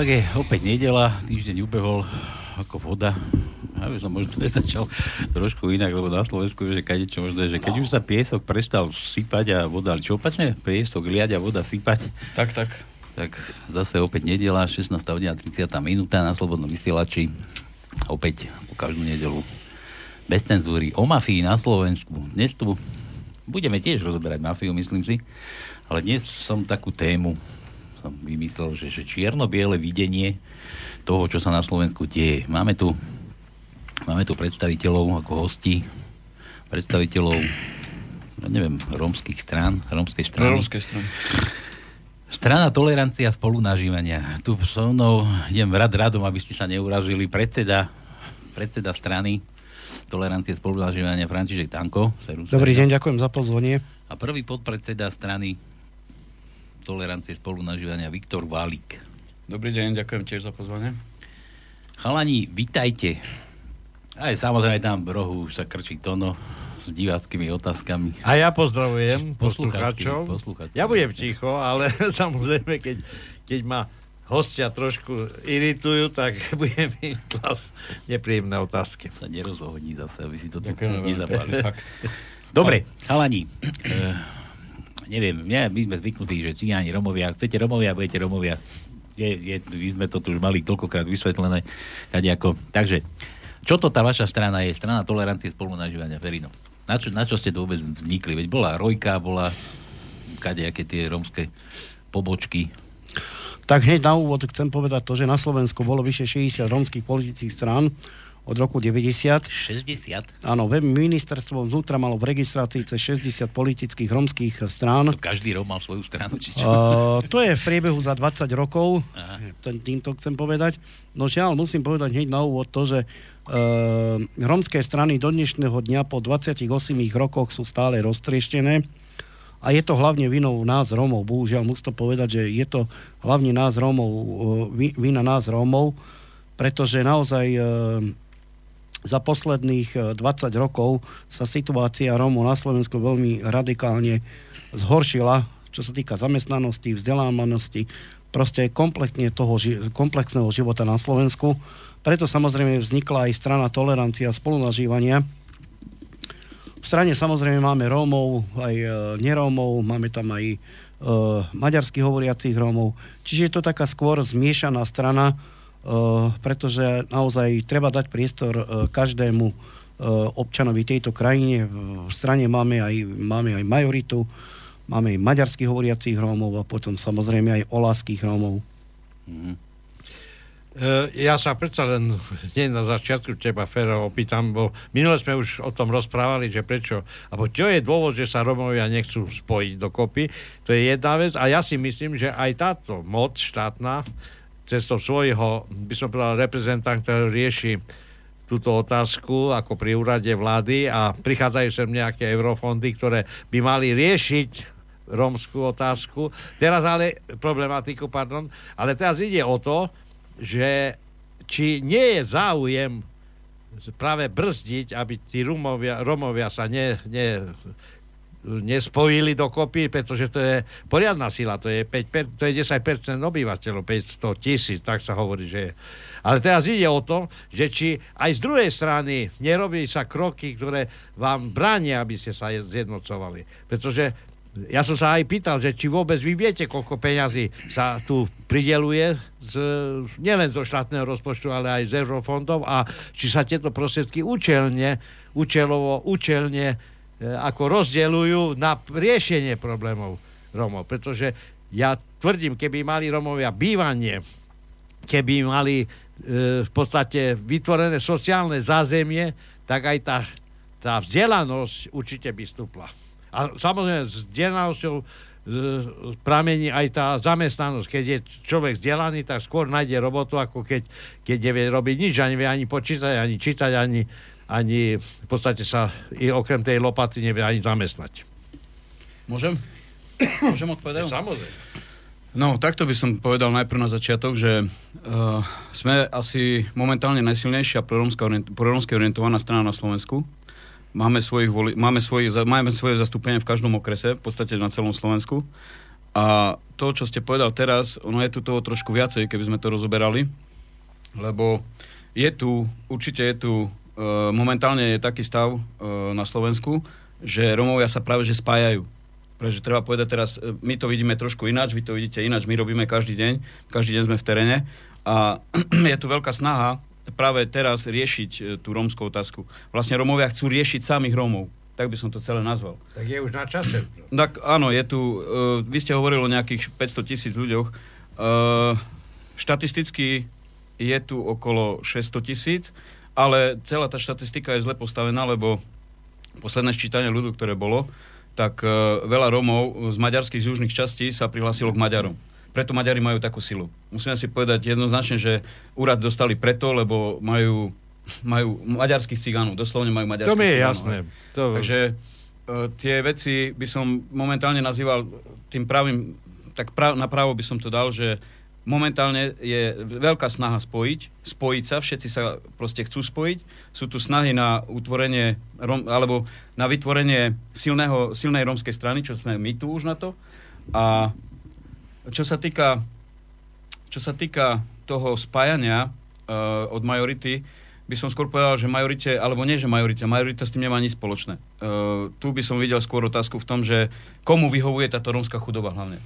No, tak je opäť nedela, týždeň ubehol ako voda. Ja by som možno nezačal trošku inak, lebo na Slovensku je, že kadečo možno je, že keď už sa piesok prestal sypať a voda, ale čo opačne? Piesok liať a voda sypať. Tak, tak. Tak zase opäť nedela, 16. hodina 30. minúta na Slobodnom vysielači. Opäť po každú nedelu. Bez cenzúry. O mafii na Slovensku. Dnes tu budeme tiež rozoberať mafiu, myslím si. Ale dnes som takú tému som vymyslel, že, že čierno-biele videnie toho, čo sa na Slovensku deje. Máme tu, máme tu predstaviteľov ako hosti, predstaviteľov, ja neviem, rómskych strán, rómskej strany. Rómskej strany. Strana tolerancia spolunažívania. Tu so mnou idem rad radom, aby ste sa neurazili. Predseda, predseda strany tolerancie spolunažívania František Tanko. Dobrý deň, ďakujem za pozvanie. A prvý podpredseda strany tolerancie spolunažívania Viktor Válik. Dobrý deň, ďakujem tiež za pozvanie. Chalani, vitajte. Aj samozrejme tam v rohu už sa krčí Tono s diváckými otázkami. A ja pozdravujem poslucháčov. Ja budem ticho, ale samozrejme, keď, keď ma hostia trošku iritujú, tak budem im klas nepríjemné otázky. Sa nerozohodní zase, aby si to tu nezapali. Dobre, chalani, e, neviem, ja, my sme zvyknutí, že cigáni, Romovia, chcete Romovia, budete Romovia. Je, je, my sme to tu už mali toľkokrát vysvetlené. Ako. Takže, čo to tá vaša strana je? Strana tolerancie spolunažívania, Verino. Na čo, na čo ste to vôbec vznikli? Veď bola Rojka, bola kadejaké tie rómske pobočky. Tak hneď na úvod chcem povedať to, že na Slovensku bolo vyše 60 rómskych politických strán od roku 90. 60? Áno, ministerstvo vnútra malo v registrácii cez 60 politických romských strán. To každý Rom mal svoju stranu, či čo? Uh, to je v priebehu za 20 rokov, Aha. týmto chcem povedať. No žiaľ, musím povedať hneď na úvod to, že uh, romské strany do dnešného dňa po 28 rokoch sú stále roztrieštené. A je to hlavne vinou nás Rómov. Bohužiaľ, musím to povedať, že je to hlavne nás Rómov, uh, vina nás Rómov, pretože naozaj uh, za posledných 20 e, rokov sa situácia Rómov na Slovensku veľmi radikálne zhoršila, čo sa týka zamestnanosti, vzdelávanosti, proste kompletne toho komplexného života na Slovensku. Preto samozrejme vznikla aj strana tolerancia a spolunažívania. V strane samozrejme máme Rómov, aj e, nerómov, máme tam aj e, maďarsky hovoriacich Rómov. Čiže je to taká skôr zmiešaná strana, Eh, pretože naozaj treba dať priestor eh, každému eh, občanovi tejto krajine. V strane máme aj, máme aj majoritu, máme aj maďarských hovoriacich Rómov a potom samozrejme aj oláských Rómov. Mm-hmm. Ja sa predsa len nie na začiatku teba, Fero, opýtam, bo minule sme už o tom rozprávali, že prečo, alebo čo je dôvod, že sa Romovia nechcú spojiť dokopy, to je jedna vec a ja si myslím, že aj táto moc štátna cestou svojho, by som povedal, reprezentant, ktorý rieši túto otázku ako pri úrade vlády a prichádzajú sem nejaké eurofondy, ktoré by mali riešiť rómskú otázku. Teraz ale, problematiku, pardon, ale teraz ide o to, že či nie je záujem práve brzdiť, aby tí Romovia, Romovia sa ne, ne, nespojili dokopy, pretože to je poriadna sila, to je, 5, to je 10% obyvateľov, 500 tisíc, tak sa hovorí, že je. Ale teraz ide o to, že či aj z druhej strany nerobí sa kroky, ktoré vám bránia, aby ste sa zjednocovali. Pretože ja som sa aj pýtal, že či vôbec vy viete, koľko peňazí sa tu prideluje z, nielen zo štátneho rozpočtu, ale aj z eurofondov a či sa tieto prostriedky účelne, účelovo, účelne ako rozdeľujú na riešenie problémov Romov. Pretože ja tvrdím, keby mali Romovia bývanie, keby mali e, v podstate vytvorené sociálne zázemie, tak aj tá, tá vzdelanosť určite by stúpla. A samozrejme s vzdelanosťou e, pramení aj tá zamestnanosť. Keď je človek vzdelaný, tak skôr nájde robotu, ako keď, keď nevie robiť nič, ani vie ani počítať, ani čítať, ani, ani v podstate sa i okrem tej lopaty nevie ani zamestnať. Môžem? Môžem odpovedať? Samozrejme. No, takto by som povedal najprv na začiatok, že uh, sme asi momentálne najsilnejšia proromsky orientovaná strana na Slovensku. Máme, svojich voli, máme, svoje, máme svoje zastúpenie v každom okrese, v podstate na celom Slovensku. A to, čo ste povedal teraz, ono je tu toho trošku viacej, keby sme to rozoberali, lebo je tu, určite je tu, momentálne je taký stav e, na Slovensku, že Romovia sa práve že spájajú. Pretože treba povedať teraz, e, my to vidíme trošku ináč, vy to vidíte ináč, my robíme každý deň, každý deň sme v teréne a je tu veľká snaha práve teraz riešiť e, tú rómskú otázku. Vlastne Romovia chcú riešiť samých Rómov tak by som to celé nazval. Tak je už na čase. Tak áno, je tu, uh, vy ste hovorili o nejakých 500 tisíc ľuďoch. Uh, štatisticky je tu okolo 600 tisíc, ale celá tá štatistika je zle postavená, lebo posledné ščítanie ľudu, ktoré bolo, tak uh, veľa Rómov z maďarských južných častí sa prihlásilo k Maďarom. Preto Maďari majú takú silu. Musíme si povedať jednoznačne, že úrad dostali preto, lebo majú majú maďarských cigánov, doslovne majú maďarských To mi je cigánov. jasné. To... Takže uh, tie veci by som momentálne nazýval tým pravým, tak prav, napravo by som to dal, že momentálne je veľká snaha spojiť, spojiť sa, všetci sa proste chcú spojiť. Sú tu snahy na utvorenie, rom, alebo na vytvorenie silného, silnej rómskej strany, čo sme my tu už na to. A čo sa týka, čo sa týka toho spájania uh, od majority, by som skôr povedal, že majorite, alebo nie, že majorite, majorita s tým nemá nič spoločné. Uh, tu by som videl skôr otázku v tom, že komu vyhovuje táto rómska chudoba hlavne.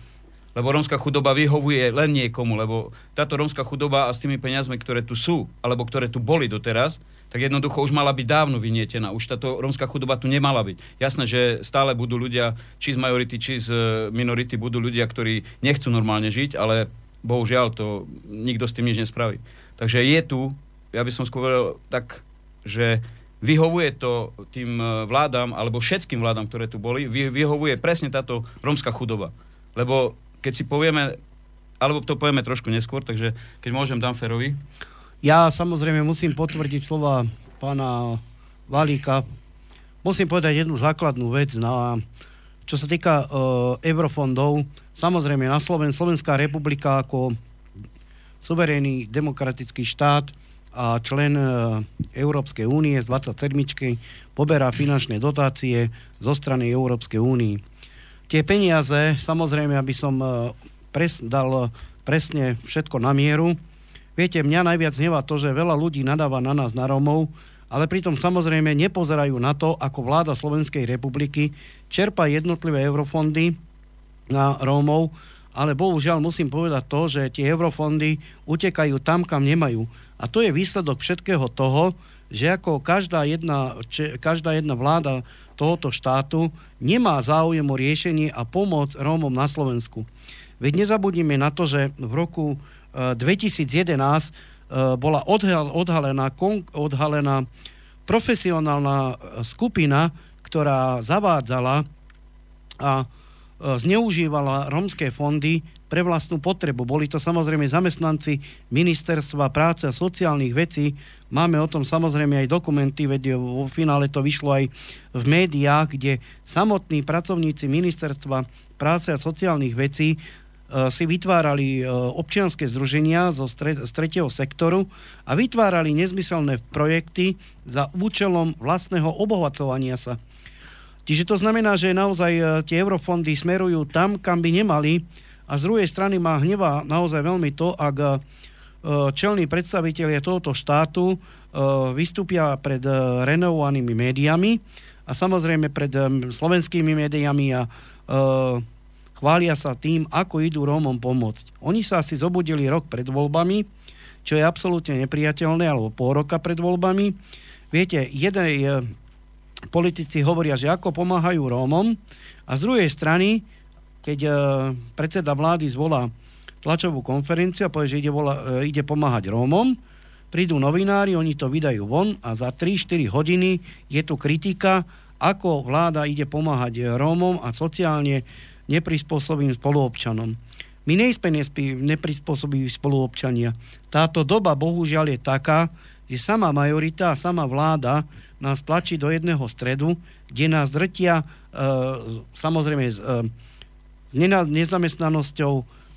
Lebo rómska chudoba vyhovuje len niekomu, lebo táto rómska chudoba a s tými peniazmi, ktoré tu sú, alebo ktoré tu boli doteraz, tak jednoducho už mala byť dávno vynietená. Už táto rómska chudoba tu nemala byť. Jasné, že stále budú ľudia, či z majority, či z e, minority, budú ľudia, ktorí nechcú normálne žiť, ale bohužiaľ to nikto s tým nič nespraví. Takže je tu ja by som skôr tak, že vyhovuje to tým e, vládam, alebo všetkým vládam, ktoré tu boli, vyhovuje presne táto rómska chudoba. Lebo keď si povieme, alebo to povieme trošku neskôr, takže keď môžem, dám Ferovi. Ja samozrejme musím potvrdiť slova pána Valíka. Musím povedať jednu základnú vec. Na, čo sa týka uh, eurofondov, samozrejme na Sloven, Slovenská republika ako suverénny demokratický štát a člen e, Európskej únie z 27. poberá finančné dotácie zo strany Európskej únie. Tie peniaze, samozrejme, aby som e, pres, dal presne všetko na mieru, viete, mňa najviac hnevá to, že veľa ľudí nadáva na nás, na Romov, ale pritom samozrejme nepozerajú na to, ako vláda Slovenskej republiky čerpa jednotlivé eurofondy na Rómov, ale bohužiaľ musím povedať to, že tie eurofondy utekajú tam, kam nemajú. A to je výsledok všetkého toho, že ako každá jedna, každá jedna vláda tohoto štátu nemá záujem o riešenie a pomoc Rómom na Slovensku. Veď nezabudnime na to, že v roku e, 2011 e, bola odhal, odhalená, odhalená profesionálna e, skupina, ktorá zavádzala a E, zneužívala romské fondy pre vlastnú potrebu. Boli to samozrejme zamestnanci Ministerstva práce a sociálnych vecí. Máme o tom samozrejme aj dokumenty, veď vo finále to vyšlo aj v médiách, kde samotní pracovníci Ministerstva práce a sociálnych vecí e, si vytvárali e, občianské združenia zo tretieho sektoru a vytvárali nezmyselné projekty za účelom vlastného obohacovania sa. Čiže to znamená, že naozaj e, tie eurofondy smerujú tam, kam by nemali a z druhej strany má hneva naozaj veľmi to, ak e, čelní predstavitelia tohoto štátu e, vystúpia pred renovovanými médiami a samozrejme pred slovenskými médiami a chvália sa tým, ako idú Rómom pomôcť. Oni sa asi zobudili rok pred voľbami, čo je absolútne nepriateľné, alebo pol roka pred voľbami. Viete, jeden, politici hovoria, že ako pomáhajú Rómom a z druhej strany, keď uh, predseda vlády zvolá tlačovú konferenciu a povie, že ide, vola, uh, ide pomáhať Rómom, prídu novinári, oni to vydajú von a za 3-4 hodiny je tu kritika, ako vláda ide pomáhať Rómom a sociálne neprispôsobým spoluobčanom. My nejsme neprispôsobí spoluobčania. Táto doba bohužiaľ je taká, že sama majorita a sama vláda nás tlačí do jedného stredu, kde nás drtia e, samozrejme e, nezamestnanosťou,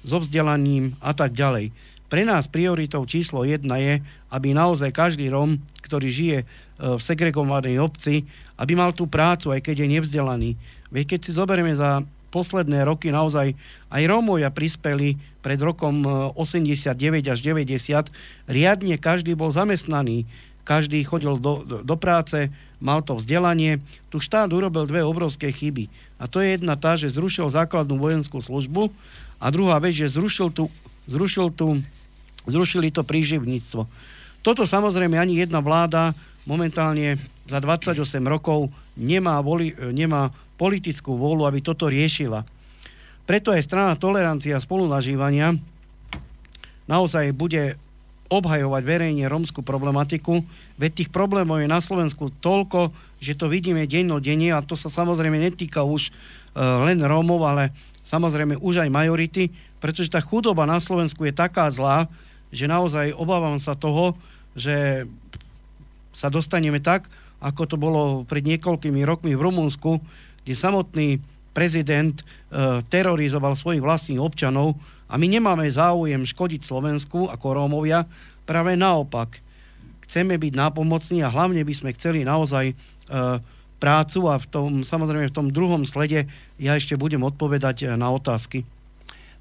so vzdelaním a tak ďalej. Pre nás prioritou číslo jedna je, aby naozaj každý Rom, ktorý žije e, v segregovanej obci, aby mal tú prácu, aj keď je nevzdelaný. Veď keď si zoberieme za posledné roky naozaj aj Rómovia prispeli pred rokom 89 e, až 90. Riadne každý bol zamestnaný, každý chodil do, do, do práce, mal to vzdelanie. Tu štát urobil dve obrovské chyby. A to je jedna tá, že zrušil základnú vojenskú službu a druhá vec, že zrušil tu, zrušil tu, zrušili to príživníctvo. Toto samozrejme ani jedna vláda momentálne za 28 rokov nemá, voli, nemá politickú vôľu, aby toto riešila. Preto aj strana tolerancia spolunažívania naozaj bude obhajovať verejne rómskú problematiku, veď tých problémov je na Slovensku toľko, že to vidíme denne a to sa samozrejme netýka už uh, len Rómov, ale samozrejme už aj majority, pretože tá chudoba na Slovensku je taká zlá, že naozaj obávam sa toho, že sa dostaneme tak, ako to bolo pred niekoľkými rokmi v Rumunsku, kde samotný prezident e, terorizoval svojich vlastných občanov a my nemáme záujem škodiť Slovensku ako Rómovia, práve naopak. Chceme byť nápomocní a hlavne by sme chceli naozaj e, prácu a v tom, samozrejme v tom druhom slede ja ešte budem odpovedať e, na otázky.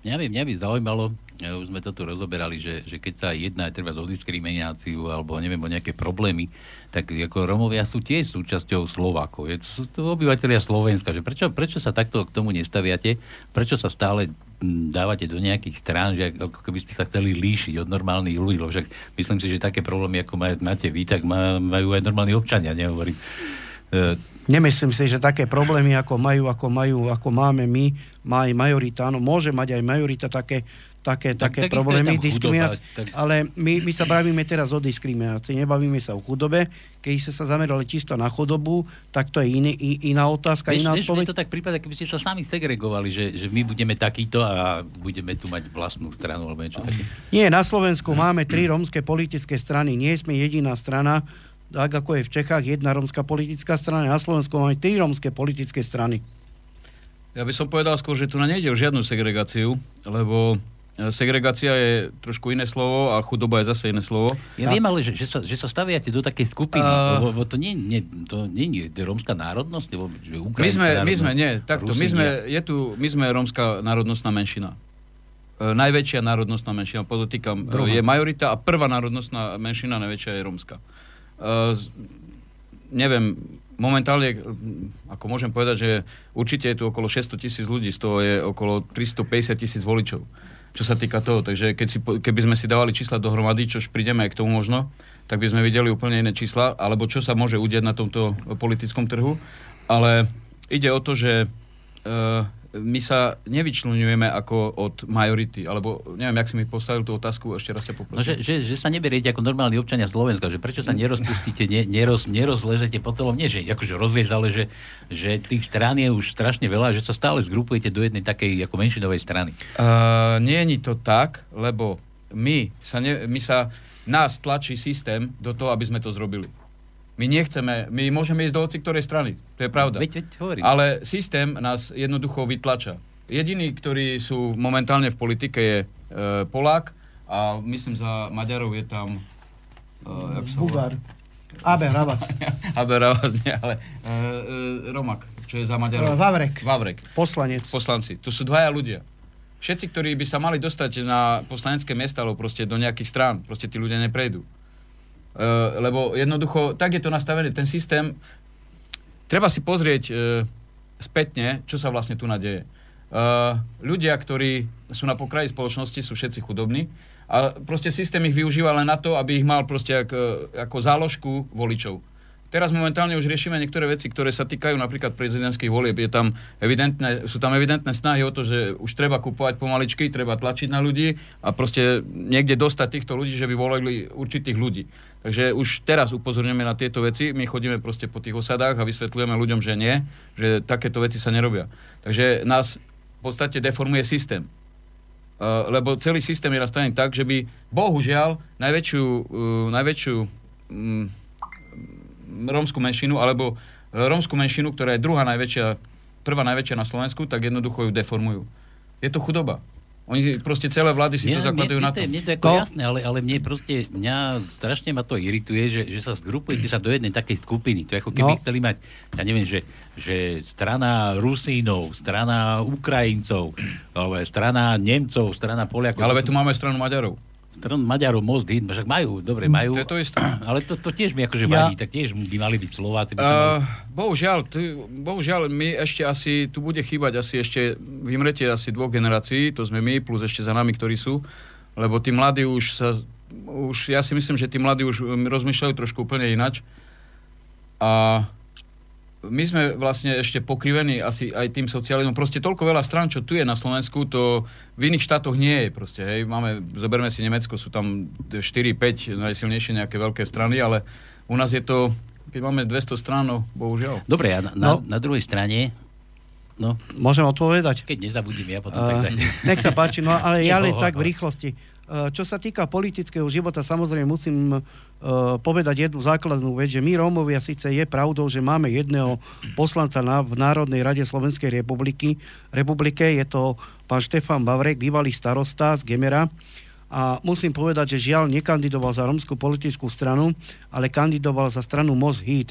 Mňa by, mňa by zaujímalo, už sme to tu rozoberali, že, že keď sa jedná treba o diskrimináciu alebo neviem o nejaké problémy, tak ako Romovia sú tiež súčasťou Slovákov. Je, sú to obyvateľia Slovenska. Že prečo, prečo sa takto k tomu nestaviate? Prečo sa stále dávate do nejakých strán, že ako keby ste sa chceli líšiť od normálnych ľudí? Lebo však myslím si, že také problémy, ako máte vy, tak majú aj normálni občania, nehovorím. E, Nemyslím si, že také problémy, ako majú, ako majú, ako máme my, má aj majorita. Áno, môže mať aj majorita také také, tak, také tak problémy, diskriminácie. Tak... Ale my, my sa bavíme teraz o diskriminácii, nebavíme sa o chudobe. Keď ste sa zamerali čisto na chudobu, tak to je iný, iná otázka, vieš, iná vieš, odpoveď. to tak prípada, keby ste sa sami segregovali, že, že my budeme takýto a budeme tu mať vlastnú stranu alebo niečo také. Nie, na Slovensku máme tri rómske politické strany. Nie sme jediná strana, tak ako je v Čechách jedna rómska politická strana, na Slovensku máme tri rómske politické strany. Ja by som povedal skôr, že tu na nejde o žiadnu segregáciu, lebo segregácia je trošku iné slovo a chudoba je zase iné slovo. Ja, viem ale, že, že, sa, že sa staviate do takej skupiny, uh, lebo, lebo to nie, nie, to nie je rómska národnosť, lebo že my sme, my sme, nie, takto, my sme, je tu, my sme rómska národnostná menšina. E, najväčšia národnostná menšina, podotýkam, Druhá. je majorita a prvá národnostná menšina, najväčšia je rómska. E, neviem, momentálne, ako môžem povedať, že určite je tu okolo 600 tisíc ľudí, z toho je okolo 350 tisíc voličov čo sa týka toho. Takže keď si, keby sme si dávali čísla dohromady, čož prídeme aj k tomu možno, tak by sme videli úplne iné čísla, alebo čo sa môže udiať na tomto politickom trhu. Ale ide o to, že uh, my sa nevyčlenujeme ako od majority, alebo neviem, jak si mi postavil tú otázku, ešte raz ťa poprosím. No, že, že, že sa neberiete ako normálni občania Slovenska, že prečo sa nerozpustíte, ne, neroz, nerozlezete po celom, nie že akože rozliez, ale že, že tých strán je už strašne veľa, že sa stále zgrupujete do jednej takej ako menšinovej strany. Uh, nie je to tak, lebo my sa, ne, my sa nás tlačí systém do toho, aby sme to zrobili. My nechceme, my môžeme ísť do hoci ktorej strany, to je pravda. Veď, veď hovorím. Ale systém nás jednoducho vytlača. Jediní, ktorí sú momentálne v politike, je e, Polák a myslím za Maďarov je tam... E, jak Bugár. Abe Ravas. Abe Ravas, nie, ale e, e, Romak, čo je za Maďarov. E, Vavrek. Vavrek. Poslanec. Poslanci. Tu sú dvaja ľudia. Všetci, ktorí by sa mali dostať na poslanecké miesta, alebo proste do nejakých strán, proste tí ľudia neprejdú. Eh, lebo jednoducho, tak je to nastavené, ten systém, treba si pozrieť uh, spätne, čo sa vlastne tu nadeje. Uh, ľudia, ktorí sú na pokraji spoločnosti, sú všetci chudobní a proste systém ich využíva len na to, aby ich mal proste ako, ako záložku voličov. Teraz momentálne už riešime niektoré veci, ktoré sa týkajú napríklad prezidentských volieb. Je tam evidentné, sú tam evidentné snahy o to, že už treba kupovať pomaličky, treba tlačiť na ľudí a proste niekde dostať týchto ľudí, že by volili určitých ľudí. Takže už teraz upozorňujeme na tieto veci, my chodíme proste po tých osadách a vysvetľujeme ľuďom, že nie, že takéto veci sa nerobia. Takže nás v podstate deformuje systém. Uh, lebo celý systém je nastavený tak, že by bohužiaľ najväčšiu, uh, najväčšiu um, rómsku menšinu, alebo e, rómsku menšinu, ktorá je druhá najväčšia, prvá najväčšia na Slovensku, tak jednoducho ju deformujú. Je to chudoba. Oni proste celé vlády si to zakladajú mne, na to. Mne to je ako jasné, ale, ale mne proste, mňa strašne ma to irituje, že, že sa zgrupujete sa do jednej takej skupiny. To je ako keby no. chceli mať, ja neviem, že, že strana Rusínov, strana Ukrajincov, alebo strana Nemcov, strana Poliakov. Ale tu máme stranu Maďarov stran Maďarov most hit, však majú, dobre, majú. To je to isté. Ale to, to tiež mi akože ja. vadí, tak tiež by mali byť Slováci. By uh, mali... bohužiaľ, tu, bohužiaľ, my ešte asi, tu bude chýbať asi ešte, vymretie asi dvoch generácií, to sme my, plus ešte za nami, ktorí sú, lebo tí mladí už sa, už, ja si myslím, že tí mladí už rozmýšľajú trošku úplne inač. A my sme vlastne ešte pokrivení asi aj tým socializmom. Proste toľko veľa strán, čo tu je na Slovensku, to v iných štátoch nie je. Proste, hej. Máme, zoberme si Nemecko, sú tam 4-5 najsilnejšie nejaké veľké strany, ale u nás je to, keď máme 200 strán, no, bohužiaľ. Dobre, a na, no. na, na druhej strane No. Môžem odpovedať? Keď nezabudím, ja potom uh, tak Nech sa páči, no ale ja len tak v rýchlosti. Uh, čo sa týka politického života, samozrejme musím uh, povedať jednu základnú vec, že my Rómovia síce je pravdou, že máme jedného poslanca na, v Národnej rade Slovenskej republiky, republike, je to pán Štefan Bavrek, bývalý starosta z Gemera. A musím povedať, že žiaľ nekandidoval za romskú politickú stranu, ale kandidoval za stranu Most Hit.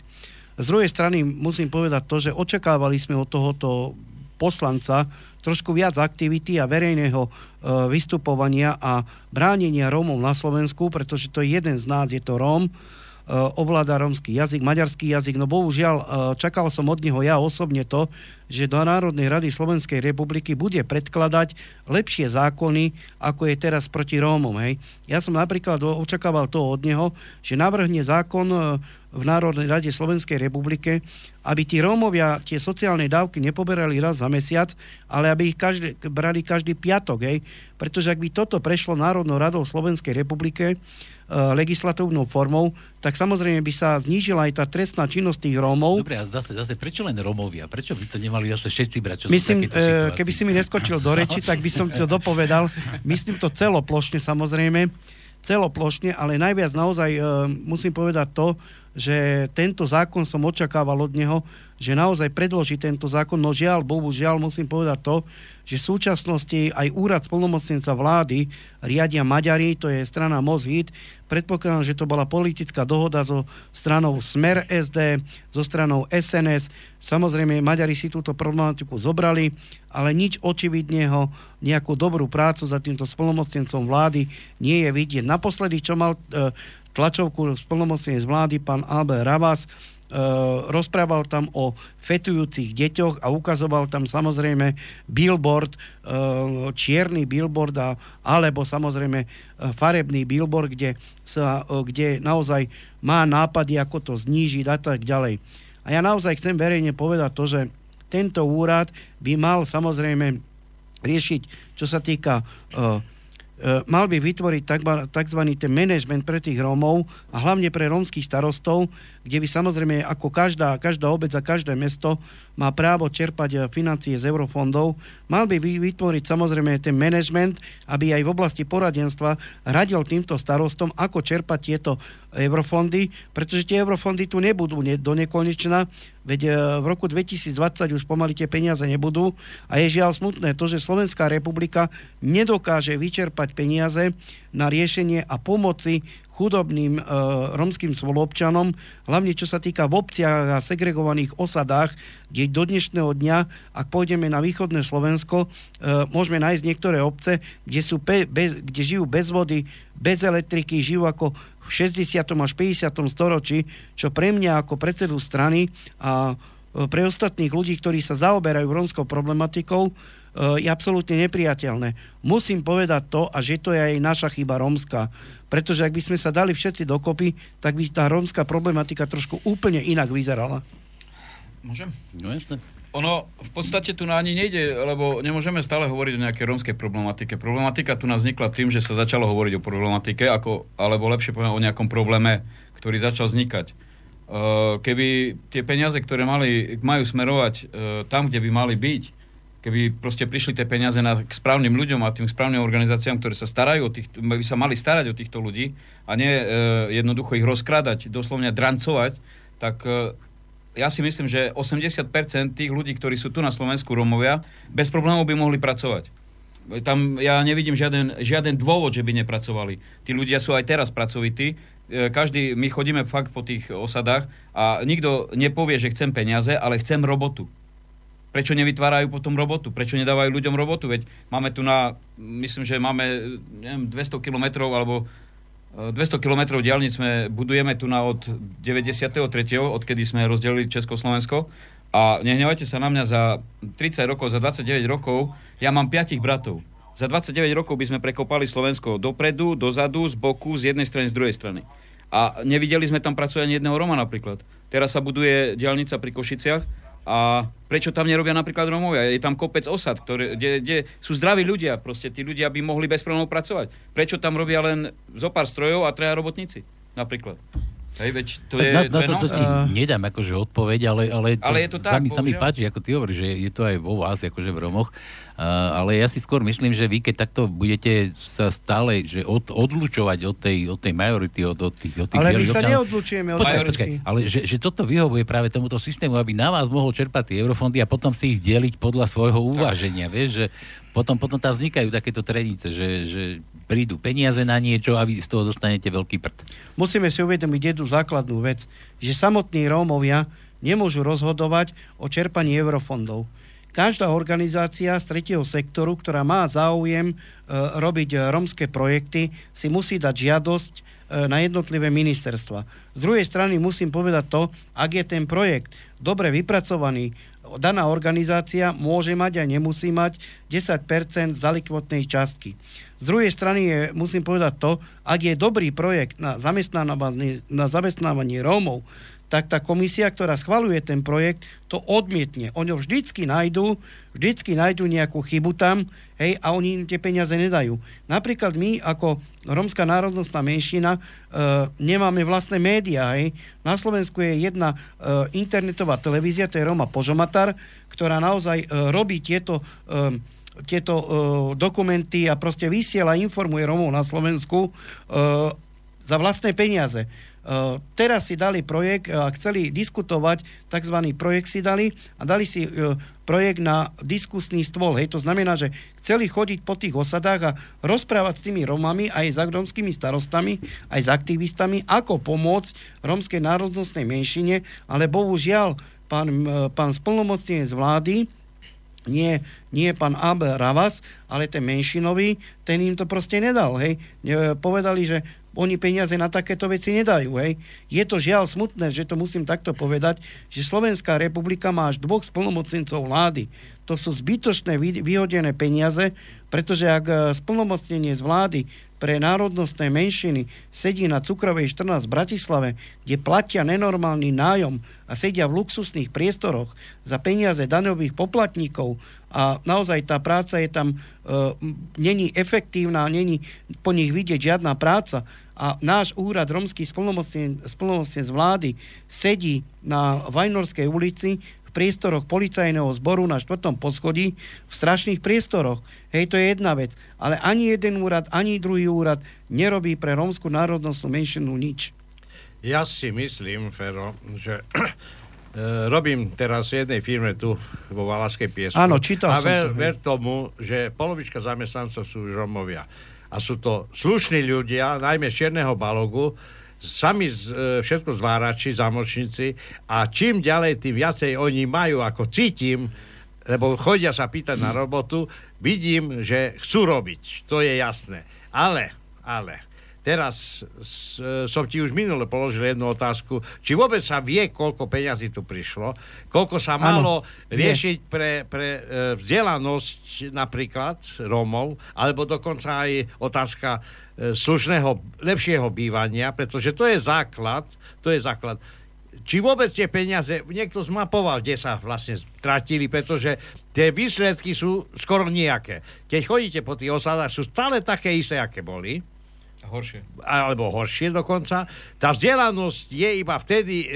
Z druhej strany musím povedať to, že očakávali sme od tohoto poslanca trošku viac aktivity a verejného e, vystupovania a bránenia Rómov na Slovensku, pretože to je jeden z nás, je to Róm, e, ovláda rómsky jazyk, maďarský jazyk. No bohužiaľ, e, čakal som od neho ja osobne to, že do Národnej rady Slovenskej republiky bude predkladať lepšie zákony, ako je teraz proti Rómom. Hej. Ja som napríklad očakával to od neho, že navrhne zákon e, v Národnej rade Slovenskej republike, aby tí Rómovia tie sociálne dávky nepoberali raz za mesiac, ale aby ich každý, brali každý piatok. Hej. Pretože ak by toto prešlo Národnou radou Slovenskej republike, legislatívnou formou, tak samozrejme by sa znížila aj tá trestná činnosť tých Rómov. Dobre, a zase, zase prečo len Rómovia? Prečo by to nemali zase všetci brať? Čo Myslím, e, keby si mi neskočil do reči, tak by som to dopovedal. Myslím to celoplošne samozrejme celoplošne, ale najviac naozaj e, musím povedať to, že tento zákon som očakával od neho, že naozaj predloží tento zákon, no žiaľ, Bohu, žiaľ, musím povedať to, že v súčasnosti aj úrad spolnomocnenca vlády riadia Maďari, to je strana Mozhit. Predpokladám, že to bola politická dohoda so stranou Smer SD, so stranou SNS. Samozrejme, Maďari si túto problematiku zobrali, ale nič očividného, nejakú dobrú prácu za týmto spolnomocnencom vlády nie je vidieť. Naposledy, čo mal e, tlačovku splnomocnenie z vlády, pán Albert Ravas, Uh, rozprával tam o fetujúcich deťoch a ukazoval tam samozrejme billboard, uh, čierny billboard a, alebo samozrejme uh, farebný billboard, kde, sa, kde naozaj má nápady, ako to znížiť a tak ďalej. A ja naozaj chcem verejne povedať to, že tento úrad by mal samozrejme riešiť, čo sa týka uh, E, mal by vytvoriť tzv. ten management pre tých Rómov a hlavne pre rómskych starostov, kde by samozrejme ako každá, každá obec a každé mesto má právo čerpať e, financie z eurofondov. Mal by vytvoriť samozrejme ten management, aby aj v oblasti poradenstva radil týmto starostom, ako čerpať tieto eurofondy, pretože tie eurofondy tu nebudú do nekonečna, veď e, v roku 2020 už pomaly tie peniaze nebudú a je žiaľ smutné to, že Slovenská republika nedokáže vyčerpať peniaze na riešenie a pomoci chudobným e, romským spoluobčanom, hlavne čo sa týka v obciach a segregovaných osadách, kde do dnešného dňa, ak pôjdeme na východné Slovensko, e, môžeme nájsť niektoré obce, kde, sú pe, bez, kde žijú bez vody, bez elektriky, žijú ako v 60. až 50. storočí, čo pre mňa ako predsedu strany a e, pre ostatných ľudí, ktorí sa zaoberajú rómskou problematikou, je absolútne nepriateľné. Musím povedať to, a že to je aj naša chyba rómska, pretože ak by sme sa dali všetci dokopy, tak by tá rómska problematika trošku úplne inak vyzerala. Môžem? No jasne. Ono v podstate tu na ani nejde, lebo nemôžeme stále hovoriť o nejakej rómskej problematike. Problematika tu nás vznikla tým, že sa začalo hovoriť o problematike, ako, alebo lepšie poviem o nejakom probléme, ktorý začal vznikať. Uh, keby tie peniaze, ktoré mali, majú smerovať uh, tam, kde by mali byť, keby proste prišli tie peniaze na, k správnym ľuďom a tým správnym organizáciám, ktoré sa starajú o tých, by sa mali starať o týchto ľudí a nie uh, jednoducho ich rozkrádať, doslovne drancovať, tak uh, ja si myslím, že 80% tých ľudí, ktorí sú tu na Slovensku Rómovia, bez problémov by mohli pracovať. Tam ja nevidím žiaden, žiaden dôvod, že by nepracovali. Tí ľudia sú aj teraz pracovití. E, každý, my chodíme fakt po tých osadách a nikto nepovie, že chcem peniaze, ale chcem robotu. Prečo nevytvárajú potom robotu? Prečo nedávajú ľuďom robotu? Veď máme tu na, myslím, že máme neviem, 200 kilometrov alebo 200 kilometrov diálnic sme budujeme tu na od 93. odkedy sme rozdelili Československo. A nehnevajte sa na mňa za 30 rokov, za 29 rokov, ja mám 5 bratov. Za 29 rokov by sme prekopali Slovensko dopredu, dozadu, z boku, z jednej strany, z druhej strany. A nevideli sme tam pracovať ani jedného Roma napríklad. Teraz sa buduje diálnica pri Košiciach a prečo tam nerobia napríklad Romovia? Je tam kopec osad, ktoré, kde, kde sú zdraví ľudia, proste tí ľudia by mohli bez problémov pracovať. Prečo tam robia len zo pár strojov a treja robotníci? Napríklad. Hej, veď to je, na, to, je to, to ti nedám akože odpoveď, ale, ale, to ale je to tak, sa, mi, sa mi páči, ako ty hovoríš, že je to aj vo vás, akože v Romoch. Uh, ale ja si skôr myslím, že vy keď takto budete sa stále že od, odlučovať od tej, od tej majority, od, od tých, od tých Ale my sa občanov, neodlučujeme od Počkaj, počkaj, ale že, že toto vyhovuje práve tomuto systému, aby na vás mohol čerpať tie eurofondy a potom si ich deliť podľa svojho uváženia, vieš, že potom, potom tam vznikajú takéto trenice, že, že prídu peniaze na niečo a vy z toho dostanete veľký prd. Musíme si uvedomiť jednu základnú vec, že samotní Rómovia nemôžu rozhodovať o čerpaní eurofondov. Každá organizácia z tretieho sektoru, ktorá má záujem e, robiť e, rómske projekty, si musí dať žiadosť e, na jednotlivé ministerstva. Z druhej strany musím povedať to, ak je ten projekt dobre vypracovaný, daná organizácia môže mať a nemusí mať 10% zalikvotnej častky. Z druhej strany je, musím povedať to, ak je dobrý projekt na na zamestnávanie Rómov, tak tá komisia, ktorá schvaluje ten projekt, to odmietne. Oni ho vždycky nájdú, vždycky nájdú nejakú chybu tam, hej, a oni im tie peniaze nedajú. Napríklad my, ako romská národnostná menšina, e, nemáme vlastné médiá, hej. Na Slovensku je jedna e, internetová televízia, to je Roma Požomatar, ktorá naozaj e, robí tieto e, tieto uh, dokumenty a proste vysiela, informuje Romov na Slovensku uh, za vlastné peniaze. Uh, teraz si dali projekt a uh, chceli diskutovať, tzv. projekt si dali a dali si uh, projekt na diskusný stôl. Hej, to znamená, že chceli chodiť po tých osadách a rozprávať s tými Romami, aj s romskými starostami, aj s aktivistami, ako pomôcť romskej národnostnej menšine, ale bohužiaľ pán, pán splnomocnenie z vlády, nie, nie pán Abel Ravas, ale ten menšinový, ten im to proste nedal, hej. Povedali, že oni peniaze na takéto veci nedajú, hej. Je to žiaľ smutné, že to musím takto povedať, že Slovenská republika má až dvoch splnomocnencov vlády. To sú zbytočné vyhodené peniaze, pretože ak eh, splnomocnenie z vlády pre národnostné menšiny sedí na Cukrovej 14 v Bratislave, kde platia nenormálny nájom a sedia v luxusných priestoroch za peniaze daňových poplatníkov a naozaj tá práca je tam, e, není efektívna, není po nich vidieť žiadna práca a náš úrad romský splnomocnec z vlády sedí na Vajnorskej ulici priestoroch policajného zboru na štvrtom poschodí v strašných priestoroch. Hej, to je jedna vec. Ale ani jeden úrad, ani druhý úrad nerobí pre rómsku národnostnú menšinu nič. Ja si myslím, Fero, že e, robím teraz v jednej firme tu vo Valaskej piesku. Áno, čítal a som ver, to. ver tomu, že polovička zamestnancov sú Romovia. A sú to slušní ľudia, najmä z Čierneho Balogu, sami z, e, všetko zvárači, zamočníci a čím ďalej, tým viacej oni majú, ako cítim, lebo chodia sa pýtať na robotu, vidím, že chcú robiť, to je jasné. Ale, ale, teraz e, som ti už minule položil jednu otázku, či vôbec sa vie, koľko peňazí tu prišlo, koľko sa malo ano, riešiť pre, pre e, vzdelanosť napríklad Rómov, alebo dokonca aj otázka E, slušného, lepšieho bývania, pretože to je základ, to je základ. Či vôbec tie peniaze, niekto zmapoval, kde sa vlastne stratili, pretože tie výsledky sú skoro nejaké. Keď chodíte po tých osadách, sú stále také isté, aké boli. Horšie. Alebo horšie dokonca. Tá vzdelanosť je iba vtedy e,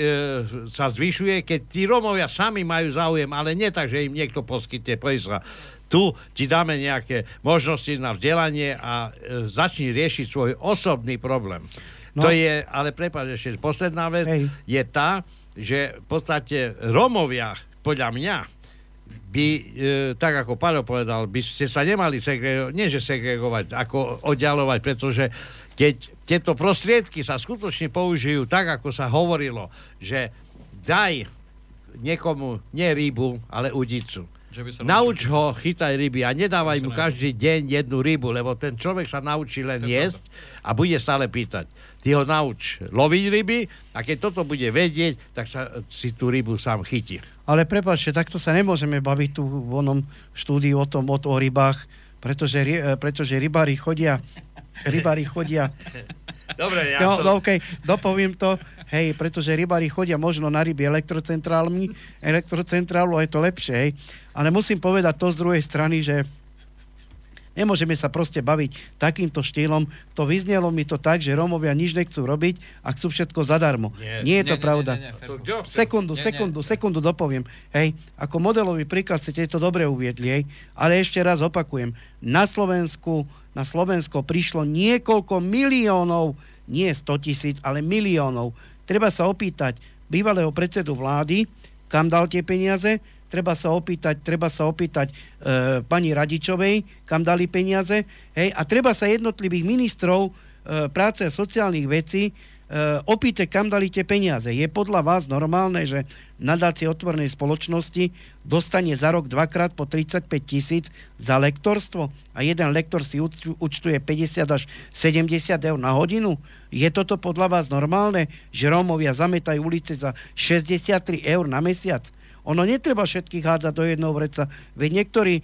sa zvyšuje, keď tí Romovia sami majú záujem, ale nie tak, že im niekto poskytne pojsť tu ti dáme nejaké možnosti na vzdelanie a e, začni riešiť svoj osobný problém. No. To je, ale prepáč, ešte posledná vec Hej. je tá, že v podstate Romovia, podľa mňa, by, e, tak ako Paľo povedal, by ste sa nemali segregovať, nie že segregovať, ako oddialovať, pretože keď tieto prostriedky sa skutočne použijú tak, ako sa hovorilo, že daj niekomu nie rybu, ale udicu. Nauč ho chytaj ryby a nedávaj mu každý deň jednu rybu, lebo ten človek sa naučí len jesť a bude stále pýtať. Ty ho nauč loviť ryby a keď toto bude vedieť, tak sa si tú rybu sám chytí. Ale prepáčte, takto sa nemôžeme baviť tu v onom štúdiu o tom, o, o rybách, pretože, pretože rybári chodia rybári chodia... Dobre, ja no, to... no, okay, dopoviem to, hej, pretože rybári chodia možno na ryby elektrocentrálmi, elektrocentrálu a je to lepšie, hej. Ale musím povedať to z druhej strany, že Nemôžeme sa proste baviť takýmto štýlom. To vyznelo mi to tak, že Rómovia nič nechcú robiť a chcú všetko zadarmo. Nie, nie je to nie, pravda. Nie, nie, nie, sekundu, nie, sekundu, nie. sekundu dopoviem. Hej, ako modelový príklad ste to dobre uviedli, hej. Ale ešte raz opakujem. Na Slovensku, na Slovensko prišlo niekoľko miliónov, nie 100 tisíc, ale miliónov. Treba sa opýtať bývalého predsedu vlády, kam dal tie peniaze, treba sa opýtať, treba sa opýtať e, pani Radičovej, kam dali peniaze, hej, a treba sa jednotlivých ministrov e, práce a sociálnych vecí e, opýtať, kam dali tie peniaze. Je podľa vás normálne, že nadácie otvornej spoločnosti dostane za rok dvakrát po 35 tisíc za lektorstvo a jeden lektor si účtuje 50 až 70 eur na hodinu? Je toto podľa vás normálne, že Rómovia zametajú ulice za 63 eur na mesiac? Ono netreba všetkých hádzať do jedného vreca. Veď niektorí e,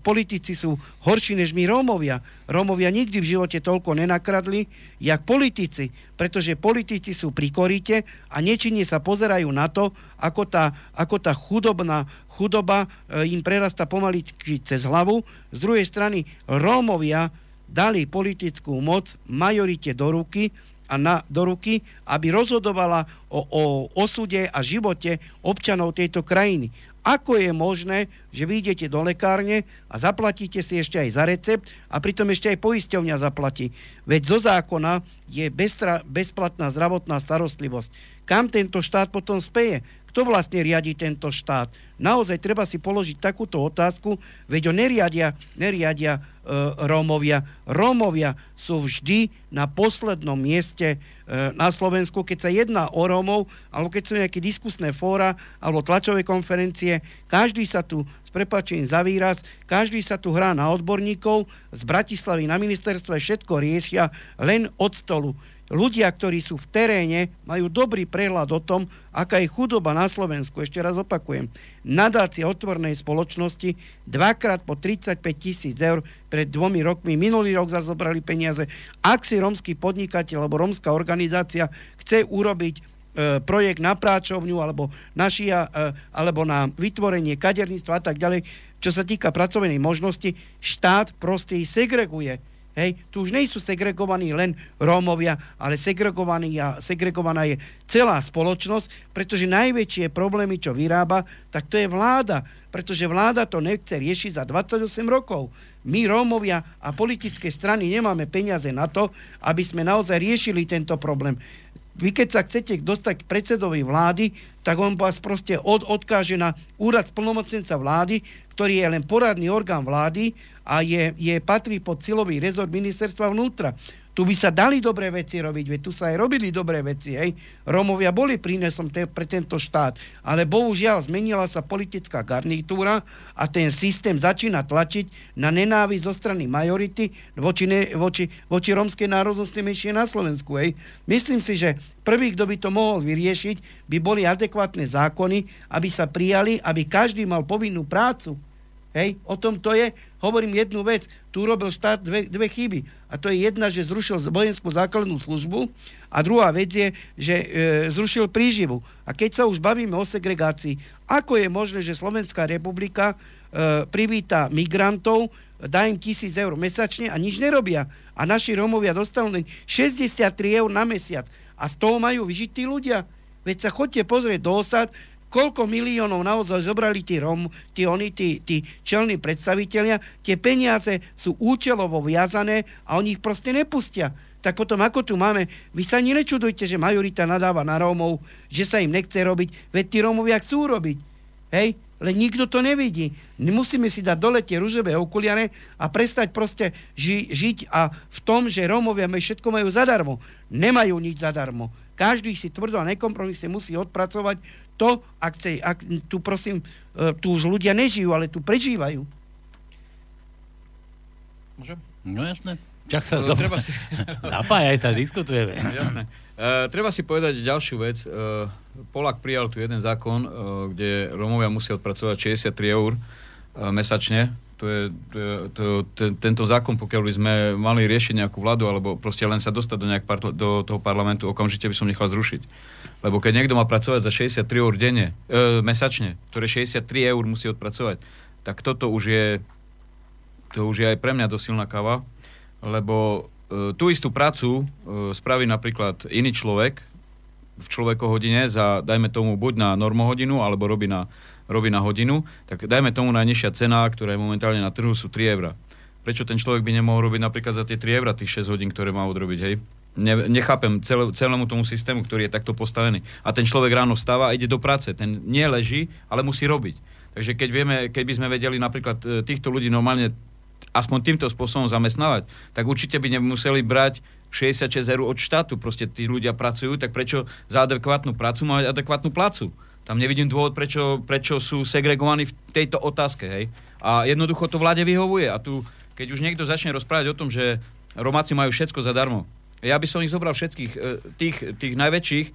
politici sú horší než my Rómovia. Rómovia nikdy v živote toľko nenakradli, jak politici, pretože politici sú pri korite a nečinne sa pozerajú na to, ako tá, ako tá chudobná chudoba e, im prerasta pomaličky cez hlavu. Z druhej strany Rómovia dali politickú moc majorite do ruky, a na, do ruky, aby rozhodovala o, o osude a živote občanov tejto krajiny. Ako je možné, že vy idete do lekárne a zaplatíte si ešte aj za recept a pritom ešte aj poisťovňa zaplatí. Veď zo zákona je bezplatná zdravotná starostlivosť. Kam tento štát potom speje? Kto vlastne riadi tento štát? Naozaj treba si položiť takúto otázku, veď ho neriadia, neriadia e, Rómovia. Rómovia sú vždy na poslednom mieste e, na Slovensku, keď sa jedná o Rómov, alebo keď sú nejaké diskusné fóra, alebo tlačové konferencie, každý sa tu s prepačením za výraz, každý sa tu hrá na odborníkov, z Bratislavy na ministerstve všetko riešia len od stolu ľudia, ktorí sú v teréne, majú dobrý prehľad o tom, aká je chudoba na Slovensku. Ešte raz opakujem. Nadácia otvornej spoločnosti dvakrát po 35 tisíc eur pred dvomi rokmi, minulý rok zazobrali peniaze. Ak si romský podnikateľ alebo romská organizácia chce urobiť e, projekt na práčovňu alebo na šia, e, alebo na vytvorenie kaderníctva a tak ďalej, čo sa týka pracovnej možnosti, štát proste ich segreguje Hej, tu už nejsú segregovaní len Rómovia, ale segregovaná je celá spoločnosť, pretože najväčšie problémy, čo vyrába, tak to je vláda. Pretože vláda to nechce riešiť za 28 rokov. My, Rómovia a politické strany, nemáme peniaze na to, aby sme naozaj riešili tento problém vy keď sa chcete dostať k predsedovi vlády, tak on vás proste od, odkáže na úrad splnomocnenca vlády, ktorý je len poradný orgán vlády a je, je patrí pod silový rezort ministerstva vnútra. Tu by sa dali dobré veci robiť, veď tu sa aj robili dobré veci. Hej. Rómovia boli prínesom te, pre tento štát, ale bohužiaľ zmenila sa politická garnitúra a ten systém začína tlačiť na nenávisť zo strany majority voči, ne, voči, voči rómskej národnosti menšie na Slovensku. Hej. Myslím si, že prvý, kto by to mohol vyriešiť, by boli adekvátne zákony, aby sa prijali, aby každý mal povinnú prácu Hej, o tom to je. Hovorím jednu vec. Tu robil štát dve, dve chyby. A to je jedna, že zrušil vojenskú základnú službu a druhá vec je, že e, zrušil príživu. A keď sa už bavíme o segregácii, ako je možné, že Slovenská republika e, privíta migrantov, dá im tisíc eur mesačne a nič nerobia. A naši Rómovia dostanú len 63 eur na mesiac. A z toho majú vyžiť tí ľudia. Veď sa chodte pozrieť do osad, koľko miliónov naozaj zobrali tí, Rom, tí, oni, tí, tí čelní predstavitelia, tie peniaze sú účelovo viazané a oni ich proste nepustia. Tak potom ako tu máme, vy sa ani nečudujte, že majorita nadáva na Rómov, že sa im nechce robiť, veď tí Rómovia chcú robiť. Hej? Len nikto to nevidí. Musíme si dať dole tie rúžové okuliare a prestať proste ži- žiť a v tom, že Rómovia všetko majú zadarmo. Nemajú nič zadarmo. Každý si tvrdo a nekompromisne musí odpracovať to, ak, chce, ak tu prosím, e, tu už ľudia nežijú, ale tu prežívajú. Môžem? No jasné. Čak sa No, treba si... Zapájaj sa, diskutujeme. Jasné. Uh, treba si povedať ďalšiu vec. Uh, Polak prijal tu jeden zákon, uh, kde Rómovia musia odpracovať 63 eur uh, mesačne. To je, to to, ten, tento zákon, pokiaľ by sme mali riešiť nejakú vládu, alebo proste len sa dostať do, nejak parl- do toho parlamentu, okamžite by som nechal zrušiť. Lebo keď niekto má pracovať za 63 eur denne, uh, mesačne, ktoré 63 eur musí odpracovať, tak toto už je to už je aj pre mňa dosť silná káva, lebo e, tú istú prácu e, spraví napríklad iný človek v človekohodine za, dajme tomu, buď na normohodinu, alebo robí na, robí na hodinu, tak dajme tomu najnižšia cena, ktorá je momentálne na trhu, sú 3 eurá. Prečo ten človek by nemohol robiť napríklad za tie 3 eurá tých 6 hodín, ktoré má odrobiť, hej? Ne, nechápem celé, celému tomu systému, ktorý je takto postavený. A ten človek ráno vstáva a ide do práce. Ten nie leží, ale musí robiť. Takže keď vieme, keď by sme vedeli napríklad e, týchto ľudí normálne aspoň týmto spôsobom zamestnávať, tak určite by nemuseli brať 66 eur od štátu. Proste tí ľudia pracujú, tak prečo za adekvátnu prácu mať adekvátnu plácu? Tam nevidím dôvod, prečo, prečo sú segregovaní v tejto otázke. Hej? A jednoducho to vláde vyhovuje. A tu, keď už niekto začne rozprávať o tom, že Romáci majú všetko zadarmo, ja by som ich zobral všetkých, e, tých, tých najväčších, e,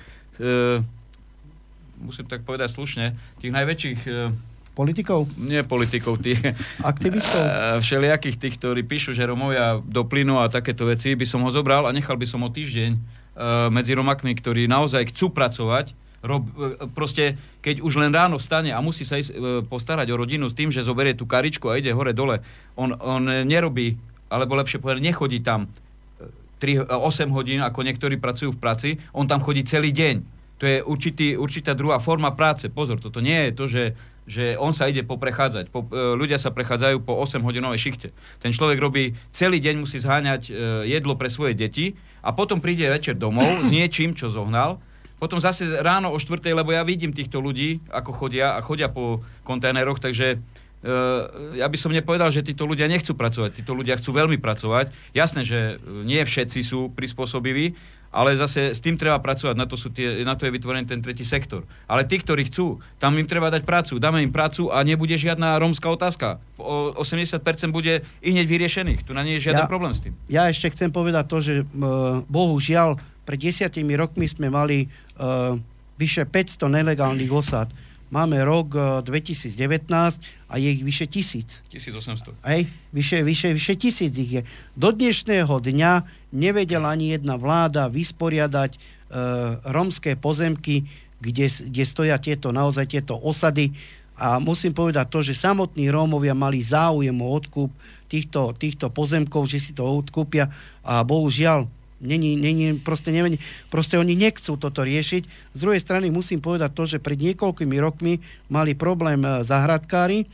musím tak povedať slušne, tých najväčších e, Politikov? nie politikov, tých Aktivistov? všelijakých tých, ktorí píšu, že Romovia do plynu a takéto veci, by som ho zobral a nechal by som ho týždeň medzi Romakmi, ktorí naozaj chcú pracovať, rob, eh, proste keď už len ráno vstane a musí sa ísť eh, postarať o rodinu s tým, že zoberie tú karičku a ide hore dole, on, on eh, nerobí, alebo lepšie povedať, nechodí tam eh, 3, 8 hodín, ako niektorí pracujú v práci, on tam chodí celý deň. To je určitý, určitá druhá forma práce. Pozor, toto nie je to, že, že on sa ide poprechádzať. Po, e, ľudia sa prechádzajú po 8-hodinovej šichte. Ten človek robí, celý deň musí zháňať e, jedlo pre svoje deti a potom príde večer domov s niečím, čo zohnal. Potom zase ráno o 4, lebo ja vidím týchto ľudí, ako chodia a chodia po kontajneroch, takže Uh, ja by som nepovedal, že títo ľudia nechcú pracovať. Títo ľudia chcú veľmi pracovať. Jasné, že e, nie všetci sú prispôsobiví, ale zase s tým treba pracovať. Na to, sú tie, na to je vytvorený ten tretí sektor. Ale tí, ktorí chcú, tam im treba dať prácu. Dáme im prácu a nebude žiadna rómska otázka. O 80% bude i hneď vyriešených. Tu na nie je žiaden Ja- problém s tým. Ja ešte chcem povedať to, že e, bohužiaľ pred desiatimi rokmi sme mali vyše 500 nelegálnych osad. Máme rok e, 2019 a je ich vyše tisíc. 1800. Hej, vyše, vyše, vyše tisíc ich je. Do dnešného dňa nevedela ani jedna vláda vysporiadať e, romské pozemky, kde, kde stoja tieto, naozaj tieto osady. A musím povedať to, že samotní Rómovia mali záujem o odkúp týchto, týchto pozemkov, že si to odkúpia a bohužiaľ Není, není, proste, nevení, proste oni nechcú toto riešiť. Z druhej strany musím povedať to, že pred niekoľkými rokmi mali problém e, zahradkári e,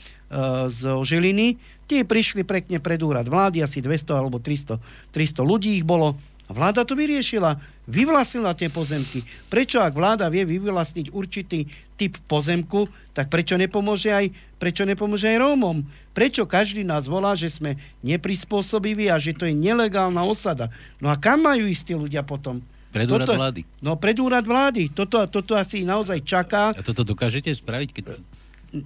z Žiliny. Tí prišli pekne pred úrad vlády, asi 200 alebo 300, 300 ľudí ich bolo. A vláda to vyriešila. Vyvlastnila tie pozemky. Prečo, ak vláda vie vyvlastniť určitý typ pozemku, tak prečo nepomôže aj, prečo nepomôže aj Rómom? Prečo každý nás volá, že sme neprispôsobiví a že to je nelegálna osada? No a kam majú ísť tí ľudia potom? Pred úrad Toto- vlády. No pred úrad vlády. Toto, toto asi naozaj čaká. A toto dokážete spraviť, keď...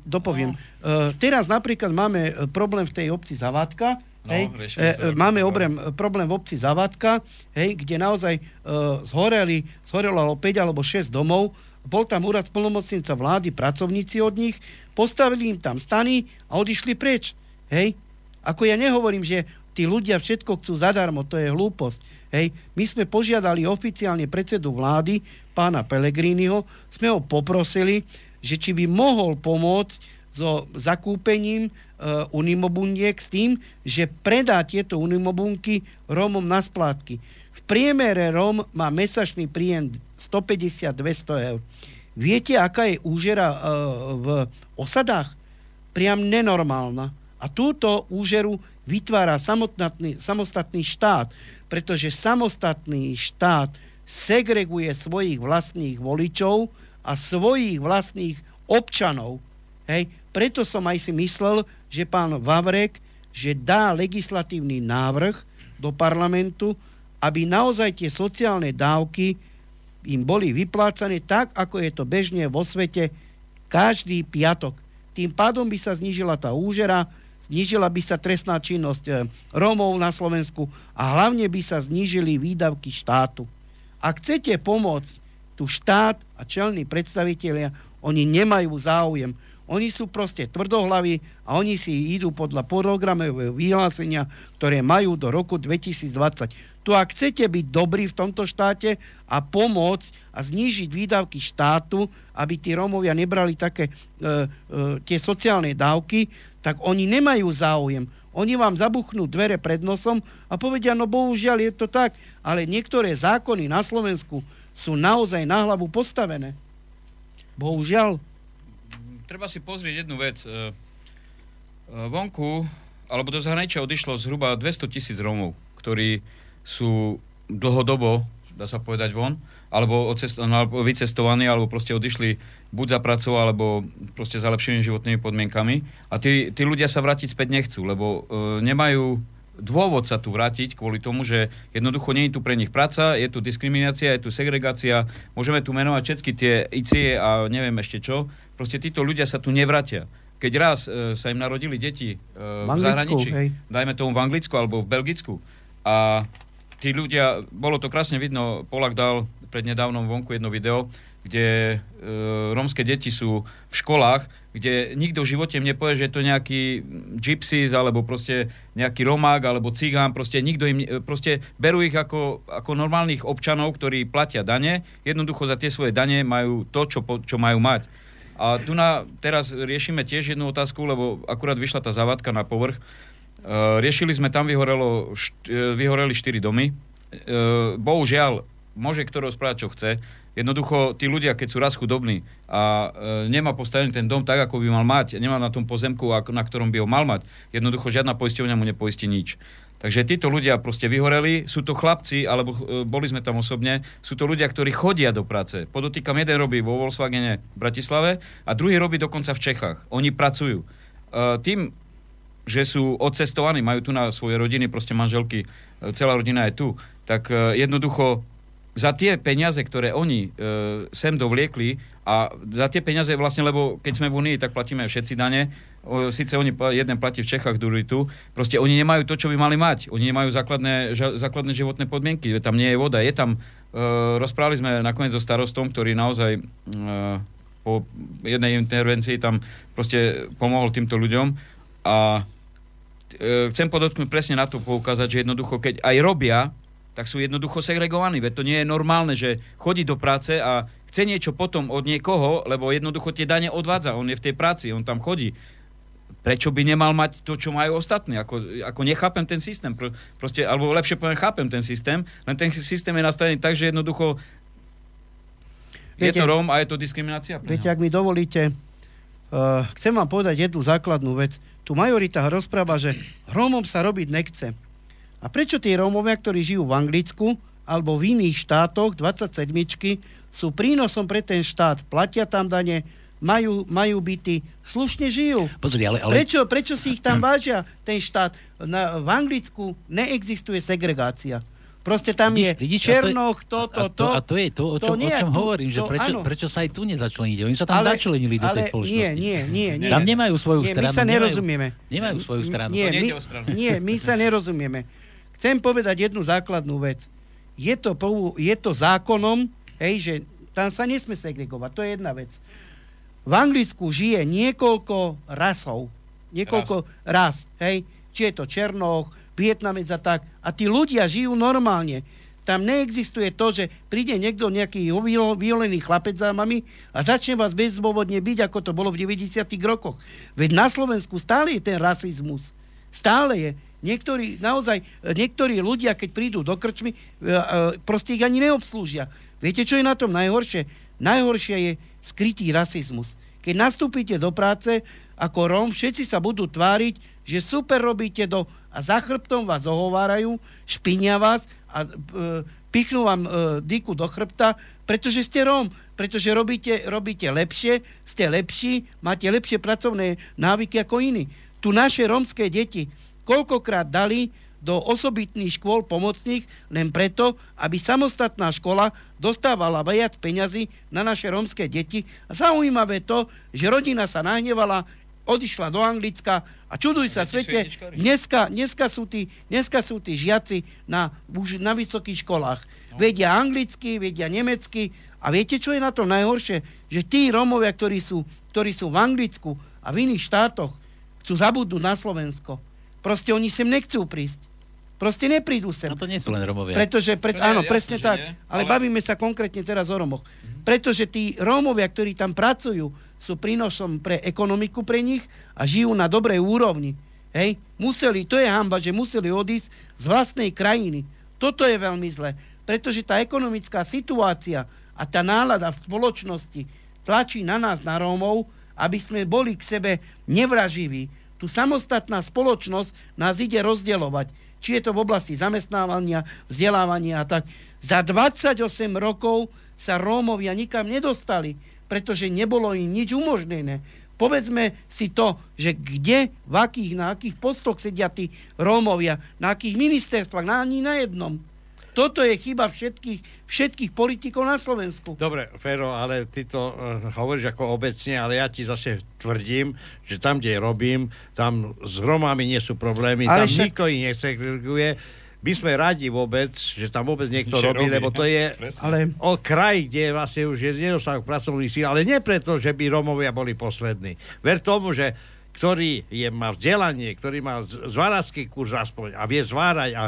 Dopoviem. Uh, teraz napríklad máme e, problém v tej obci Zavadka. No, hej, e, máme obrem, problém v obci Zavadka, hej, kde naozaj uh, zhoreli, zhorelo 5 alebo 6 domov. Bol tam úrad splnomocnica vlády, pracovníci od nich, postavili im tam stany a odišli preč. Hej. Ako ja nehovorím, že tí ľudia všetko chcú zadarmo, to je hlúposť. Hej. My sme požiadali oficiálne predsedu vlády, pána Pellegriniho, sme ho poprosili, že či by mohol pomôcť so zakúpením e, unimobuniek s tým, že predá tieto unimobunky Rómom na splátky. V priemere Róm má mesačný príjem 150-200 eur. Viete, aká je úžera e, v osadách? Priam nenormálna. A túto úžeru vytvára samotný, samostatný štát, pretože samostatný štát segreguje svojich vlastných voličov a svojich vlastných občanov. Hej, preto som aj si myslel, že pán Vavrek, že dá legislatívny návrh do parlamentu, aby naozaj tie sociálne dávky im boli vyplácané tak, ako je to bežne vo svete každý piatok. Tým pádom by sa znížila tá úžera, znížila by sa trestná činnosť e, Rómov na Slovensku a hlavne by sa znížili výdavky štátu. Ak chcete pomôcť tu štát a čelní predstavitelia, oni nemajú záujem. Oni sú proste tvrdohlaví a oni si idú podľa programového vyhlásenia, ktoré majú do roku 2020. Tu ak chcete byť dobrí v tomto štáte a pomôcť a znížiť výdavky štátu, aby tí Rómovia nebrali také e, e, tie sociálne dávky, tak oni nemajú záujem. Oni vám zabuchnú dvere pred nosom a povedia, no bohužiaľ je to tak, ale niektoré zákony na Slovensku sú naozaj na hlavu postavené. Bohužiaľ treba si pozrieť jednu vec. E, e, vonku, alebo do zahraničia odišlo zhruba 200 tisíc Rómov, ktorí sú dlhodobo, dá sa povedať von, alebo, odcest- alebo vycestovaní, alebo proste odišli buď za pracou, alebo proste za lepšími životnými podmienkami. A tí, tí ľudia sa vrátiť späť nechcú, lebo e, nemajú dôvod sa tu vrátiť kvôli tomu, že jednoducho nie je tu pre nich práca, je tu diskriminácia, je tu segregácia, môžeme tu menovať všetky tie ICE a neviem ešte čo. Proste títo ľudia sa tu nevratia. Keď raz e, sa im narodili deti e, v, v zahraničí, hej. dajme tomu v Anglicku alebo v Belgicku, a tí ľudia, bolo to krásne vidno, Polak dal prednedávnom vonku jedno video, kde e, rómske deti sú v školách, kde nikto v živote im nepovie, že je to nejaký gypsies, alebo proste nejaký romák, alebo cigán, proste nikto im, e, proste berú ich ako, ako normálnych občanov, ktorí platia dane, jednoducho za tie svoje dane majú to, čo, čo majú mať. A tu na, teraz riešime tiež jednu otázku, lebo akurát vyšla tá zavadka na povrch. E, riešili sme, tam vyhorelo, št, e, vyhoreli štyri domy. E, bohužiaľ, môže kto rozprávať, čo chce, Jednoducho, tí ľudia, keď sú raz chudobní a e, nemá postavený ten dom tak, ako by mal mať, nemá na tom pozemku, na ktorom by ho mal mať, jednoducho žiadna poisťovňa mu nepoistí nič. Takže títo ľudia proste vyhoreli, sú to chlapci, alebo e, boli sme tam osobne, sú to ľudia, ktorí chodia do práce. Podotýkam, jeden robí vo Volkswagene v Bratislave a druhý robí dokonca v Čechách. Oni pracujú. E, tým, že sú odcestovaní, majú tu na svoje rodiny, proste manželky, e, celá rodina je tu, tak e, jednoducho za tie peniaze, ktoré oni e, sem dovliekli a za tie peniaze vlastne, lebo keď sme v Unii, tak platíme všetci dane, síce oni, jeden platí v Čechách, druhý tu, proste oni nemajú to, čo by mali mať. Oni nemajú základné, ža, základné životné podmienky, tam nie je voda, je tam, e, rozprávali sme nakoniec so starostom, ktorý naozaj e, po jednej intervencii tam proste pomohol týmto ľuďom. A e, chcem podotknúť presne na to poukázať, že jednoducho, keď aj robia, tak sú jednoducho segregovaní. Veď to nie je normálne, že chodí do práce a chce niečo potom od niekoho, lebo jednoducho tie dane odvádza. On je v tej práci, on tam chodí. Prečo by nemal mať to, čo majú ostatní? Ako, ako nechápem ten systém. Proste, alebo lepšie poviem, chápem ten systém, len ten systém je nastavený tak, že jednoducho viete, je to Róm a je to diskriminácia. Viete, ak mi dovolíte, uh, chcem vám povedať jednu základnú vec. Tu majorita rozpráva, že Rómom sa robiť nechce. A prečo tí Rómovia, ktorí žijú v Anglicku alebo v iných štátoch, 27 sú prínosom pre ten štát, platia tam dane, majú, majú byty, slušne žijú. Pozri, ale, ale... Prečo, prečo si ich tam vážia, ten štát? Na, v Anglicku neexistuje segregácia. Proste tam vidíš, je vidíš, Černoch, to, to, to. A to je to, o čom, to o čom hovorím, že prečo, prečo sa aj tu nezačleníte? Oni sa tam ale, začlenili do tej spoločnosti. Nie, nie, nie, nie. Tam nemajú svoju nie, stranu. My sa nerozumieme. Nemajú, nemajú svoju stranu. Nie, my, nie, my sa nerozumieme. Chcem povedať jednu základnú vec. Je to, je to zákonom, hej, že tam sa nesme segregovať. To je jedna vec. V Anglicku žije niekoľko rasov. Niekoľko ras. ras hej. Či je to Černoch, Vietnamec a tak. A tí ľudia žijú normálne. Tam neexistuje to, že príde niekto, nejaký vyolený chlapec za mami a začne vás bezdôvodne byť, ako to bolo v 90. rokoch. Veď na Slovensku stále je ten rasizmus. Stále je. Niektorí, naozaj, niektorí ľudia, keď prídu do krčmy, e, e, proste ich ani neobslúžia. Viete, čo je na tom najhoršie? Najhoršie je skrytý rasizmus. Keď nastúpite do práce ako Róm, všetci sa budú tváriť, že super robíte do... A za chrbtom vás ohovárajú, špinia vás a e, pichnú vám e, dyku do chrbta, pretože ste Róm. pretože robíte, robíte lepšie, ste lepší, máte lepšie pracovné návyky ako iní. Tu naše rómske deti koľkokrát dali do osobitných škôl pomocných len preto, aby samostatná škola dostávala viac peňazí na naše rómske deti. A zaujímavé to, že rodina sa nahnevala, odišla do Anglicka a čuduj sa svete, dneska, dneska, sú tí, dneska sú tí žiaci na, už na vysokých školách. No. Vedia anglicky, vedia nemecky a viete, čo je na to najhoršie? Že tí Rómovia, ktorí sú, ktorí sú v Anglicku a v iných štátoch, chcú zabudnúť na Slovensko. Proste oni sem nechcú prísť. Proste neprídu sem. No to nie sú len Romovia. Pretože, pred, áno, jasný, presne tak. Nie, ale... ale bavíme sa konkrétne teraz o Romoch. Mm-hmm. Pretože tí Rómovia, ktorí tam pracujú, sú prínosom pre ekonomiku pre nich a žijú na dobrej úrovni. Hej? Museli, to je hamba, že museli odísť z vlastnej krajiny. Toto je veľmi zlé. Pretože tá ekonomická situácia a tá nálada v spoločnosti tlačí na nás, na Rómov, aby sme boli k sebe nevraživí. Tu samostatná spoločnosť nás ide rozdielovať či je to v oblasti zamestnávania, vzdelávania a tak. Za 28 rokov sa Rómovia nikam nedostali, pretože nebolo im nič umožnené. Povedzme si to, že kde, v akých, na akých postoch sedia tí Rómovia, na akých ministerstvách, na ani na jednom. Toto je chyba všetkých, všetkých politikov na Slovensku. Dobre, Fero, ale ty to uh, hovoríš ako obecne, ale ja ti zase tvrdím, že tam, kde robím, tam s Romami nie sú problémy, ale tam však... nikto ich nesegreguje. My sme radi vôbec, že tam vôbec niekto robí, robí, lebo to je ale... o kraj, kde vlastne už je nedostatok pracovných síl, ale nie preto, že by Romovia boli poslední. Ver tomu, že ktorý je, má vzdelanie, ktorý má zváracký kurz aspoň a vie zvárať a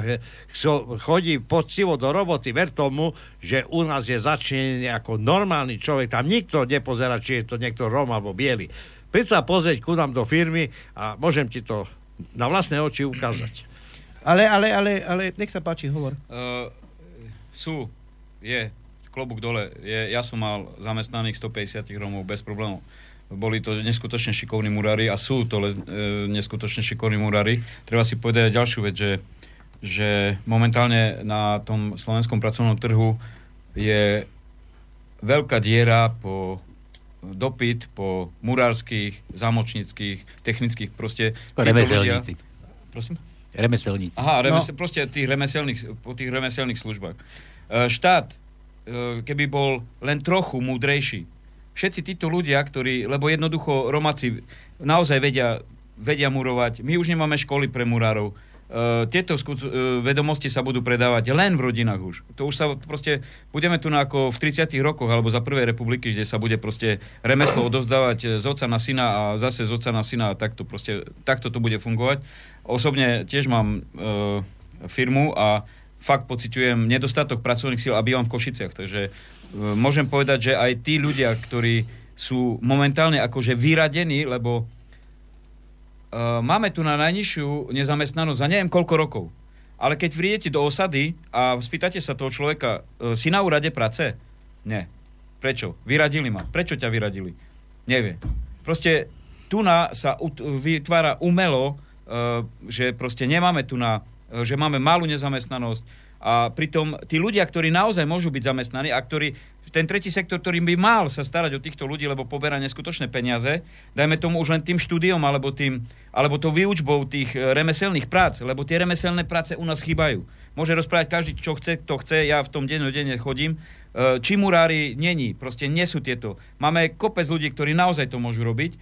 chodí poctivo do roboty, ver tomu, že u nás je začnený ako normálny človek. Tam nikto nepozerá, či je to niekto Rom alebo Biely. Príď sa pozrieť ku nám do firmy a môžem ti to na vlastné oči ukázať. Ale, ale, ale, ale, nech sa páči, hovor. Uh, sú, je, klobúk dole. Je, ja som mal zamestnaných 150 Romov bez problémov boli to neskutočne šikovní murári a sú to le, e, neskutočne šikovní murári. Treba si povedať ďalšiu vec, že, že momentálne na tom slovenskom pracovnom trhu je veľká diera po dopyt po murárskych, zámočníckých, technických, proste... Remeselníci. Prosím? Remeselníci. Aha, remesel, no. proste tých remeselných, po tých remeselných službách. E, štát, e, keby bol len trochu múdrejší, všetci títo ľudia, ktorí, lebo jednoducho Romáci naozaj vedia, vedia murovať. My už nemáme školy pre murárov. Uh, tieto skut- uh, vedomosti sa budú predávať len v rodinách už. To už sa proste, budeme tu na ako v 30 rokoch alebo za prvej republiky, kde sa bude proste remeslo odovzdávať z otca na syna a zase z otca na syna a takto proste, takto to bude fungovať. Osobne tiež mám uh, firmu a fakt pociťujem nedostatok pracovných síl a bývam v Košiciach, takže môžem povedať, že aj tí ľudia, ktorí sú momentálne akože vyradení, lebo uh, máme tu na najnižšiu nezamestnanosť za neviem koľko rokov. Ale keď prídete do osady a spýtate sa toho človeka, uh, si na úrade práce? Nie. Prečo? Vyradili ma. Prečo ťa vyradili? Nevie. Proste tu na sa vytvára umelo, že proste nemáme tu na, že máme malú nezamestnanosť, a pritom tí ľudia, ktorí naozaj môžu byť zamestnaní a ktorí ten tretí sektor, ktorý by mal sa starať o týchto ľudí, lebo poberá neskutočné peniaze, dajme tomu už len tým štúdiom alebo, tým, alebo to výučbou tých e, remeselných prác, lebo tie remeselné práce u nás chýbajú. Môže rozprávať každý, čo chce, kto chce, ja v tom denne chodím. E, či murári není, proste nie sú tieto. Máme kopec ľudí, ktorí naozaj to môžu robiť. E,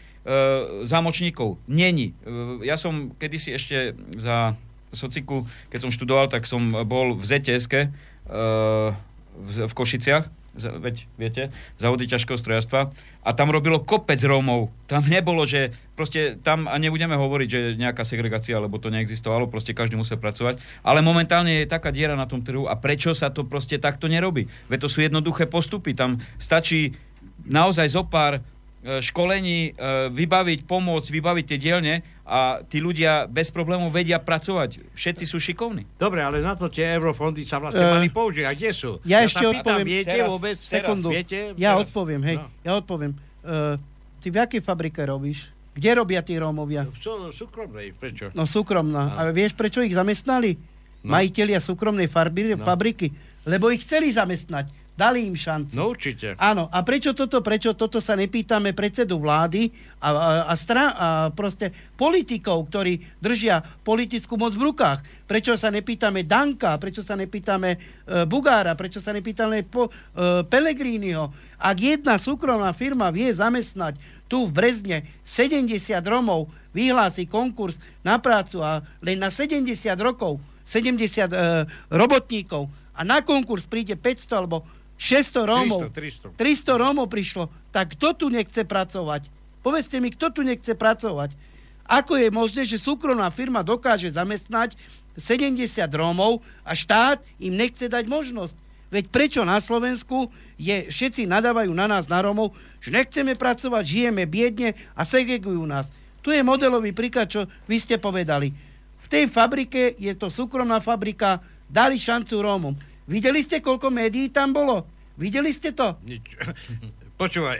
zámočníkov není. Ja som kedysi ešte za sociku, keď som študoval, tak som bol v zts uh, v, Košiciach, veď viete, závody ťažkého strojarstva. A tam robilo kopec Rómov. Tam nebolo, že proste tam, a nebudeme hovoriť, že nejaká segregácia, lebo to neexistovalo, proste každý musel pracovať. Ale momentálne je taká diera na tom trhu a prečo sa to proste takto nerobí? Veď to sú jednoduché postupy. Tam stačí naozaj zo pár školení e, vybaviť, pomôcť, vybaviť tie dielne a tí ľudia bez problémov vedia pracovať. Všetci sú šikovní. Dobre, ale na to tie eurofondy sa vlastne uh, mali použiť. A kde sú? Ja, ja ešte odpoviem. Viete teraz, vôbec? Sekundu. Teraz, viete? Ja teraz. odpoviem, hej. No. Ja odpoviem. Uh, ty v akej fabrike robíš? Kde robia tí Rómovia? V súkromnej, prečo? No súkromná. No. A vieš, prečo ich zamestnali? No. Majiteľia súkromnej farby, no. fabriky. Lebo ich chceli zamestnať Dali im šancu. No určite. Áno, a prečo toto, prečo toto sa nepýtame predsedu vlády a, a, a, stra, a proste politikov, ktorí držia politickú moc v rukách? Prečo sa nepýtame Danka, prečo sa nepýtame e, Bugára, prečo sa nepýtame po, e, Pelegrínyho? Ak jedna súkromná firma vie zamestnať tu v Brezne 70 Romov, vyhlási konkurs na prácu a len na 70 rokov, 70 e, robotníkov a na konkurs príde 500 alebo 600 Rómov, 300, 300 Rómov prišlo, tak kto tu nechce pracovať? Povedzte mi, kto tu nechce pracovať? Ako je možné, že súkromná firma dokáže zamestnať 70 Rómov a štát im nechce dať možnosť? Veď prečo na Slovensku je, všetci nadávajú na nás, na Rómov, že nechceme pracovať, žijeme biedne a segregujú nás. Tu je modelový príklad, čo vy ste povedali. V tej fabrike je to súkromná fabrika, dali šancu Rómom Videli ste, koľko médií tam bolo? Videli ste to? Nič. Počúvaj.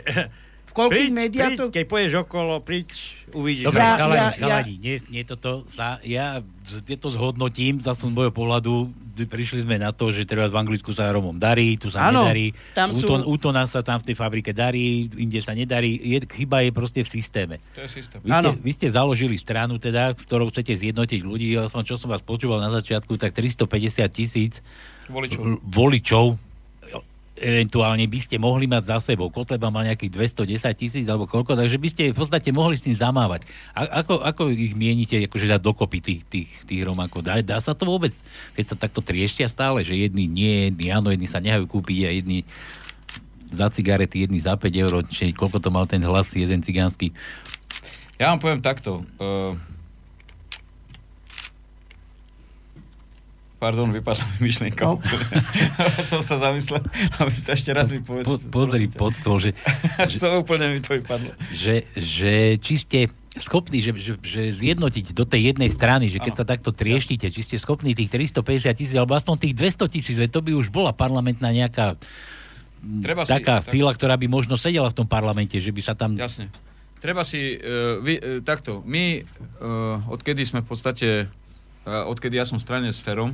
V koľkých médiách to... Keď poješ okolo, príď, uvidíš. Dobre, Ja- chalani, ja- chalani, nie, nie toto sa, ja tieto zhodnotím, zase z môjho pohľadu, prišli sme na to, že treba v Anglicku sa Romom darí, tu sa Áno, nedarí, tam sú- Úton, úton sa tam v tej fabrike darí, inde sa nedarí, je, chyba je proste v systéme. To je systém. Vy ste, vy ste založili stranu, teda, v ktorou chcete zjednotiť ľudí, ja som, čo som vás počúval na začiatku, tak 350 tisíc Voličov. voličov eventuálne by ste mohli mať za sebou. Kotleba mal nejakých 210 tisíc alebo koľko, takže by ste v podstate mohli s tým zamávať. A, ako, ako ich mienite akože dať dokopy tých, tých, tých Romákov? Dá, dá sa to vôbec, keď sa takto trieštia stále, že jedni nie, jedni áno, jedni sa nehajú kúpiť a jedni za cigarety, jedni za 5 eur, či koľko to mal ten hlas jeden cigánsky. Ja vám poviem takto. Uh, pardon, vypadla mi myšlienka. No. Som sa zamyslel, aby to ešte raz mi povedz. Po, pozri prosím pod stôl, že, som úplne mi to vypadlo. že, že či ste schopní, že, že, že zjednotiť do tej jednej strany, že keď Áno. sa takto trieštite, či ste schopní tých 350 tisíc, alebo aspoň tých 200 tisíc, to by už bola parlamentná nejaká mm, Treba si- taká tak- síla, ktorá by možno sedela v tom parlamente, že by sa tam... Jasne. Treba si, uh, vy, uh, takto, my, uh, odkedy sme v podstate, odkedy ja som v strane s Ferom,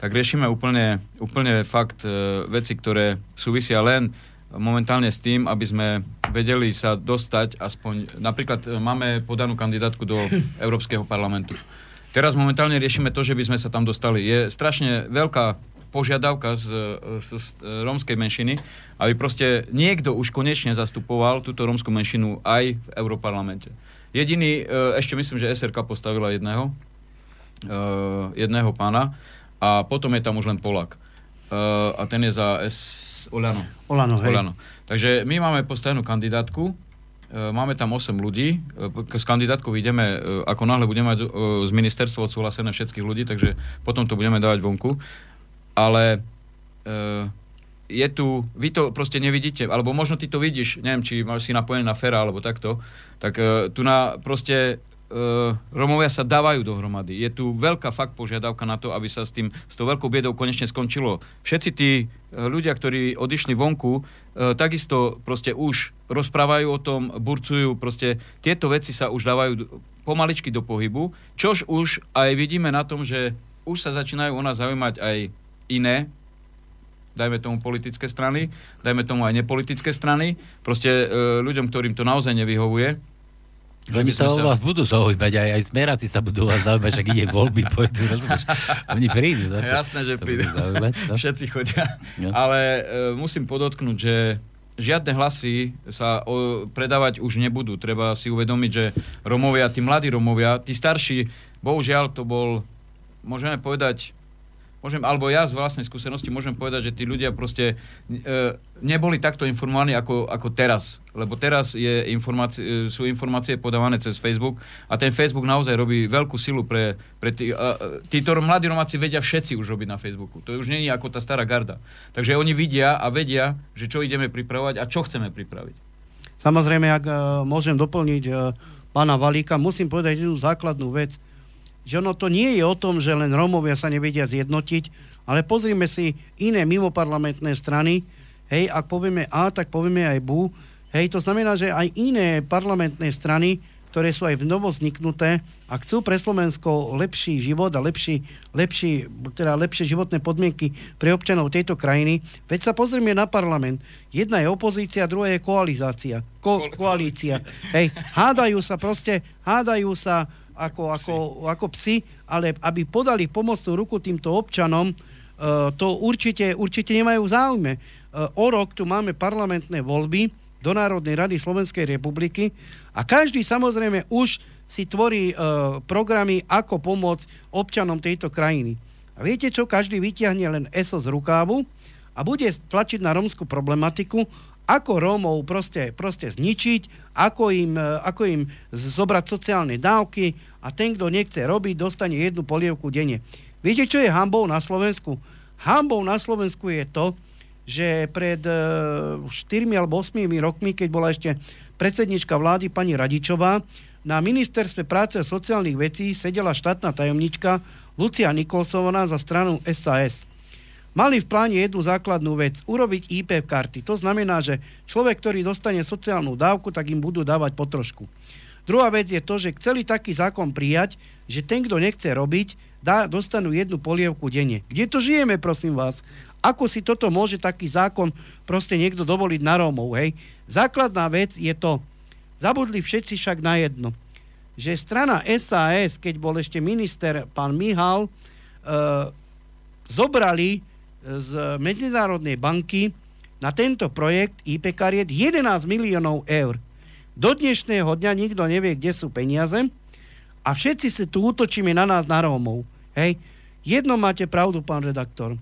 tak riešime úplne, úplne fakt uh, veci, ktoré súvisia len momentálne s tým, aby sme vedeli sa dostať aspoň, napríklad uh, máme podanú kandidátku do Európskeho parlamentu. Teraz momentálne riešime to, že by sme sa tam dostali. Je strašne veľká požiadavka z, z, z rómskej menšiny, aby proste niekto už konečne zastupoval túto rómskú menšinu aj v Európarlamente. Jediný, e, ešte myslím, že SRK postavila jedného, e, jedného pána a potom je tam už len Polak. E, A ten je za S... Olano. Olano, hej. Olano. Takže my máme postavenú kandidátku, e, máme tam 8 ľudí, s kandidátkou ideme, ako náhle budeme mať z ministerstva odsúhlasené všetkých ľudí, takže potom to budeme dávať vonku. Ale je tu, vy to proste nevidíte, alebo možno ty to vidíš, neviem, či máš si napojené na Fera, alebo takto, tak tu na proste Romovia sa dávajú dohromady. Je tu veľká fakt požiadavka na to, aby sa s tým, s tou veľkou biedou konečne skončilo. Všetci tí e, ľudia, ktorí odišli vonku, e, takisto proste už rozprávajú o tom, burcujú, proste tieto veci sa už dávajú pomaličky do pohybu, čož už aj vidíme na tom, že už sa začínajú o nás zaujímať aj iné dajme tomu politické strany, dajme tomu aj nepolitické strany, proste e, ľuďom, ktorým to naozaj nevyhovuje. Sme sa vás budú zaujímať, aj, aj smeráci sa budú vás zaujímať, však ide voľby, pôjdu, rozumieš? Oni prídu zase. Jasné, že prídu. Zaujímať, no? Všetci chodia. No. Ale e, musím podotknúť, že žiadne hlasy sa o, predávať už nebudú. Treba si uvedomiť, že Romovia, tí mladí Romovia, tí starší, bohužiaľ to bol, môžeme povedať, môžem, alebo ja z vlastnej skúsenosti môžem povedať, že tí ľudia proste e, neboli takto informovaní ako, ako teraz. Lebo teraz je informácie, e, sú informácie podávané cez Facebook a ten Facebook naozaj robí veľkú silu pre, pre tí, a, e, títo mladí Romáci vedia všetci už robiť na Facebooku. To už je ako tá stará garda. Takže oni vidia a vedia, že čo ideme pripravovať a čo chceme pripraviť. Samozrejme, ak uh, môžem doplniť uh, pána Valíka, musím povedať jednu základnú vec, že ono to nie je o tom, že len Rómovia sa nevedia zjednotiť, ale pozrime si iné mimoparlamentné strany, hej, ak povieme A, tak povieme aj B, hej, to znamená, že aj iné parlamentné strany ktoré sú aj v novozniknuté a chcú pre Slovensko lepší život a lepší, lepší, teda lepšie životné podmienky pre občanov tejto krajiny. Veď sa pozrieme na parlament. Jedna je opozícia, druhá je koalizácia. Ko, koalícia. Hej, hádajú sa proste, hádajú sa ako, ako, ako psi, ale aby podali pomocnú ruku týmto občanom, uh, to určite, určite nemajú záujme. Uh, o rok tu máme parlamentné voľby, do Národnej rady Slovenskej republiky a každý samozrejme už si tvorí e, programy, ako pomôcť občanom tejto krajiny. A viete čo? Každý vyťahne len ESO z rukávu a bude tlačiť na rómskú problematiku, ako Rómov proste, proste zničiť, ako im, e, ako im zobrať sociálne dávky a ten, kto nechce robiť, dostane jednu polievku denne. Viete, čo je hambou na Slovensku? Hambou na Slovensku je to, že pred uh, e, 4 alebo 8 rokmi, keď bola ešte predsednička vlády pani Radičová, na ministerstve práce a sociálnych vecí sedela štátna tajomnička Lucia Nikolsová za stranu SAS. Mali v pláne jednu základnú vec, urobiť IP karty. To znamená, že človek, ktorý dostane sociálnu dávku, tak im budú dávať po trošku. Druhá vec je to, že chceli taký zákon prijať, že ten, kto nechce robiť, dá, dostanú jednu polievku denne. Kde to žijeme, prosím vás? Ako si toto môže taký zákon proste niekto dovoliť na Rómov, hej? Základná vec je to, zabudli všetci však na jedno, že strana SAS, keď bol ešte minister pán Mihal, e, zobrali z Medzinárodnej banky na tento projekt IP kariet 11 miliónov eur. Do dnešného dňa nikto nevie, kde sú peniaze a všetci si tu útočíme na nás, na Rómov. Hej? Jedno máte pravdu, pán redaktor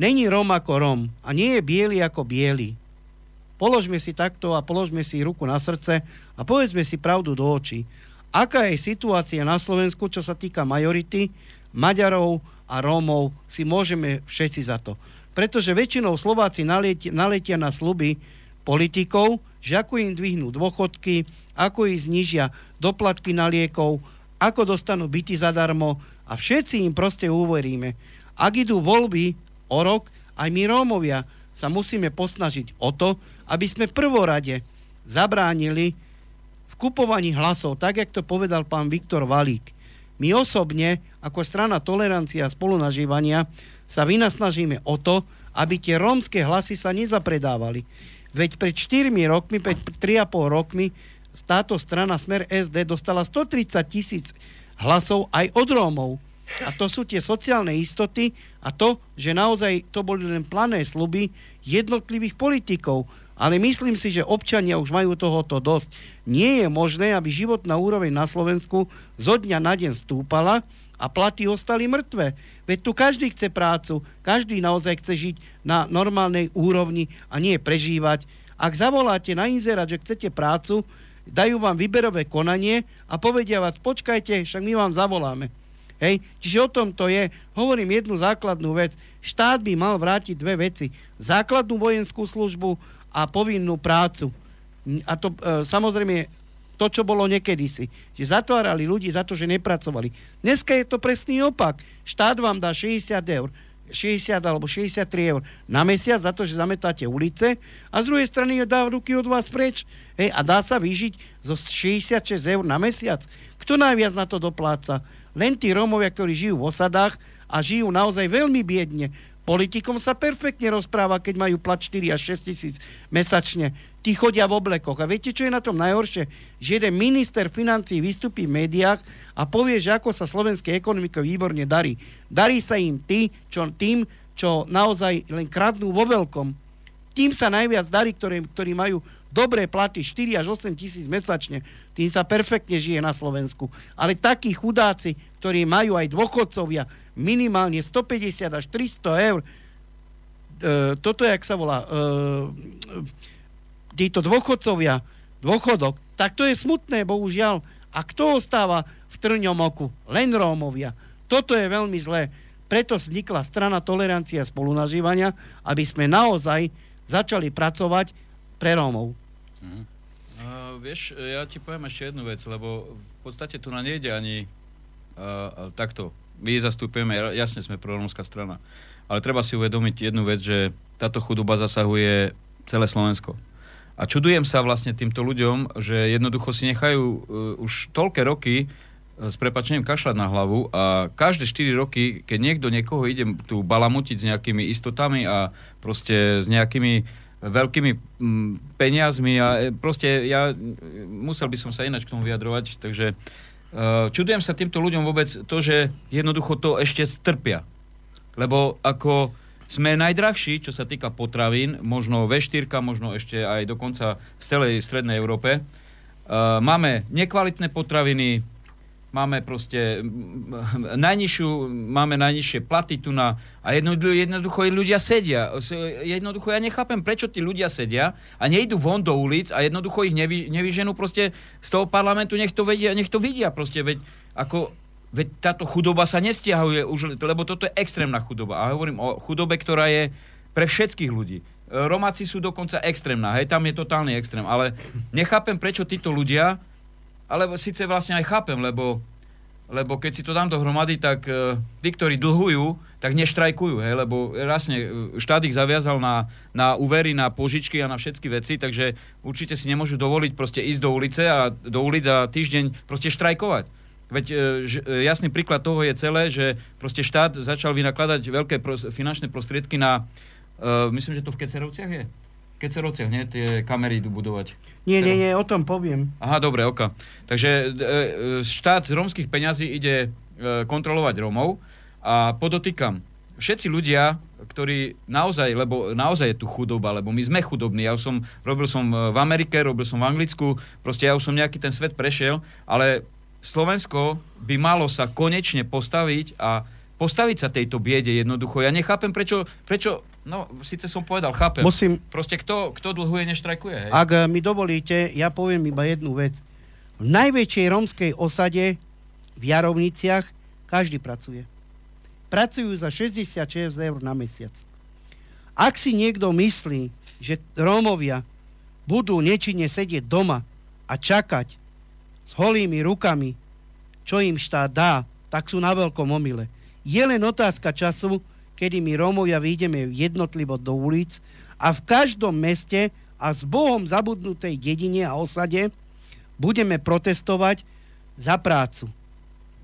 Není Rom ako Rom a nie je biely ako biely. Položme si takto a položme si ruku na srdce a povedzme si pravdu do očí. Aká je situácia na Slovensku, čo sa týka majority, Maďarov a Rómov, si môžeme všetci za to. Pretože väčšinou Slováci naletia, naletia na sluby politikov, že ako im dvihnú dôchodky, ako ich znižia doplatky na liekov, ako dostanú byty zadarmo a všetci im proste uveríme. Ak idú voľby o rok, aj my Rómovia sa musíme posnažiť o to, aby sme prvorade zabránili v kupovaní hlasov, tak, jak to povedal pán Viktor Valík. My osobne, ako strana tolerancia a spolunažívania, sa vynasnažíme o to, aby tie rómske hlasy sa nezapredávali. Veď pred 4 rokmi, pred 3,5 rokmi táto strana Smer SD dostala 130 tisíc hlasov aj od Rómov a to sú tie sociálne istoty a to, že naozaj to boli len plané sluby jednotlivých politikov. Ale myslím si, že občania už majú tohoto dosť. Nie je možné, aby životná úroveň na Slovensku zo dňa na deň stúpala a platy ostali mŕtve. Veď tu každý chce prácu, každý naozaj chce žiť na normálnej úrovni a nie prežívať. Ak zavoláte na inzerát, že chcete prácu, dajú vám výberové konanie a povedia vás, počkajte, však my vám zavoláme. Hej? Čiže o tom to je. Hovorím jednu základnú vec. Štát by mal vrátiť dve veci. Základnú vojenskú službu a povinnú prácu. A to e, samozrejme to, čo bolo niekedy si. Že zatvárali ľudí za to, že nepracovali. Dneska je to presný opak. Štát vám dá 60 eur. 60 alebo 63 eur na mesiac za to, že zametáte ulice a z druhej strany dá ruky od vás preč hej, a dá sa vyžiť zo 66 eur na mesiac. Kto najviac na to dopláca? Len tí Rómovia, ktorí žijú v osadách a žijú naozaj veľmi biedne. Politikom sa perfektne rozpráva, keď majú plat 4 až 6 tisíc mesačne. Tí chodia v oblekoch. A viete, čo je na tom najhoršie? Že jeden minister financí vystupí v médiách a povie, že ako sa slovenskej ekonomike výborne darí. Darí sa im tí, čo, tým, čo naozaj len kradnú vo veľkom. Tým sa najviac darí, ktorí, ktorí majú dobré platy, 4 až 8 tisíc mesačne, tým sa perfektne žije na Slovensku. Ale takí chudáci, ktorí majú aj dôchodcovia minimálne 150 až 300 eur, e, toto jak sa volá, e, títo dôchodcovia, dôchodok, tak to je smutné, bohužiaľ. A kto ostáva v trňom oku? Len Rómovia. Toto je veľmi zlé. Preto vznikla strana tolerancia spolunažívania, aby sme naozaj začali pracovať pre Rómov. Uh-huh. Uh, vieš, ja ti poviem ešte jednu vec, lebo v podstate tu na nejde ani uh, takto. My zastupujeme, jasne sme prorómska strana, ale treba si uvedomiť jednu vec, že táto chudoba zasahuje celé Slovensko. A čudujem sa vlastne týmto ľuďom, že jednoducho si nechajú uh, už toľké roky s prepačením kašľať na hlavu a každé 4 roky, keď niekto niekoho ide tu balamutiť s nejakými istotami a proste s nejakými veľkými mm, peniazmi a e, proste ja musel by som sa ináč k tomu vyjadrovať, takže uh, čudujem sa týmto ľuďom vôbec to, že jednoducho to ešte strpia. Lebo ako sme najdrahší, čo sa týka potravín, možno V4, možno ešte aj dokonca v celej strednej Európe. Uh, máme nekvalitné potraviny, máme proste najnižšiu, máme najnižšie platy tu na, a jednoducho, jednoducho ľudia sedia. Jednoducho ja nechápem, prečo tí ľudia sedia a nejdu von do ulic a jednoducho ich nevy, nevyženú proste z toho parlamentu, nech to, vedia, nech to vidia proste, veď ako Veď táto chudoba sa nestiahuje už, lebo toto je extrémna chudoba. A hovorím o chudobe, ktorá je pre všetkých ľudí. Romáci sú dokonca extrémna, hej, tam je totálny extrém. Ale nechápem, prečo títo ľudia ale síce vlastne aj chápem, lebo, lebo keď si to dám dohromady, tak uh, tí, ktorí dlhujú, tak neštrajkujú, hej, lebo rasne e, štát ich zaviazal na, na úvery, na požičky a na všetky veci, takže určite si nemôžu dovoliť proste ísť do ulice a do ulic a týždeň proste štrajkovať. Veď e, ž, jasný príklad toho je celé, že proste štát začal vynakladať veľké finančné prostriedky na, uh, myslím, že to v Kecerovciach je, Kecerovciach, nie? Tie kamery idú budovať. Nie, nie, nie, o tom poviem. Aha, dobre, oka. Takže e, e, štát z rómskych peňazí ide e, kontrolovať Rómov a podotýkam, všetci ľudia, ktorí naozaj, lebo naozaj je tu chudoba, lebo my sme chudobní. Ja už som, robil som v Amerike, robil som v Anglicku, proste ja už som nejaký ten svet prešiel, ale Slovensko by malo sa konečne postaviť a postaviť sa tejto biede jednoducho. Ja nechápem, prečo, prečo no, síce som povedal, chápem. Musím... Proste kto, kto dlhuje, neštrajkuje. Hej? Ak eh, mi dovolíte, ja poviem iba jednu vec. V najväčšej romskej osade v Jarovniciach každý pracuje. Pracujú za 66 eur na mesiac. Ak si niekto myslí, že Rómovia budú nečine sedieť doma a čakať s holými rukami, čo im štát dá, tak sú na veľkom omyle. Je len otázka času, kedy my Rómovia vyjdeme jednotlivo do ulic a v každom meste a s Bohom zabudnutej dedine a osade budeme protestovať za prácu.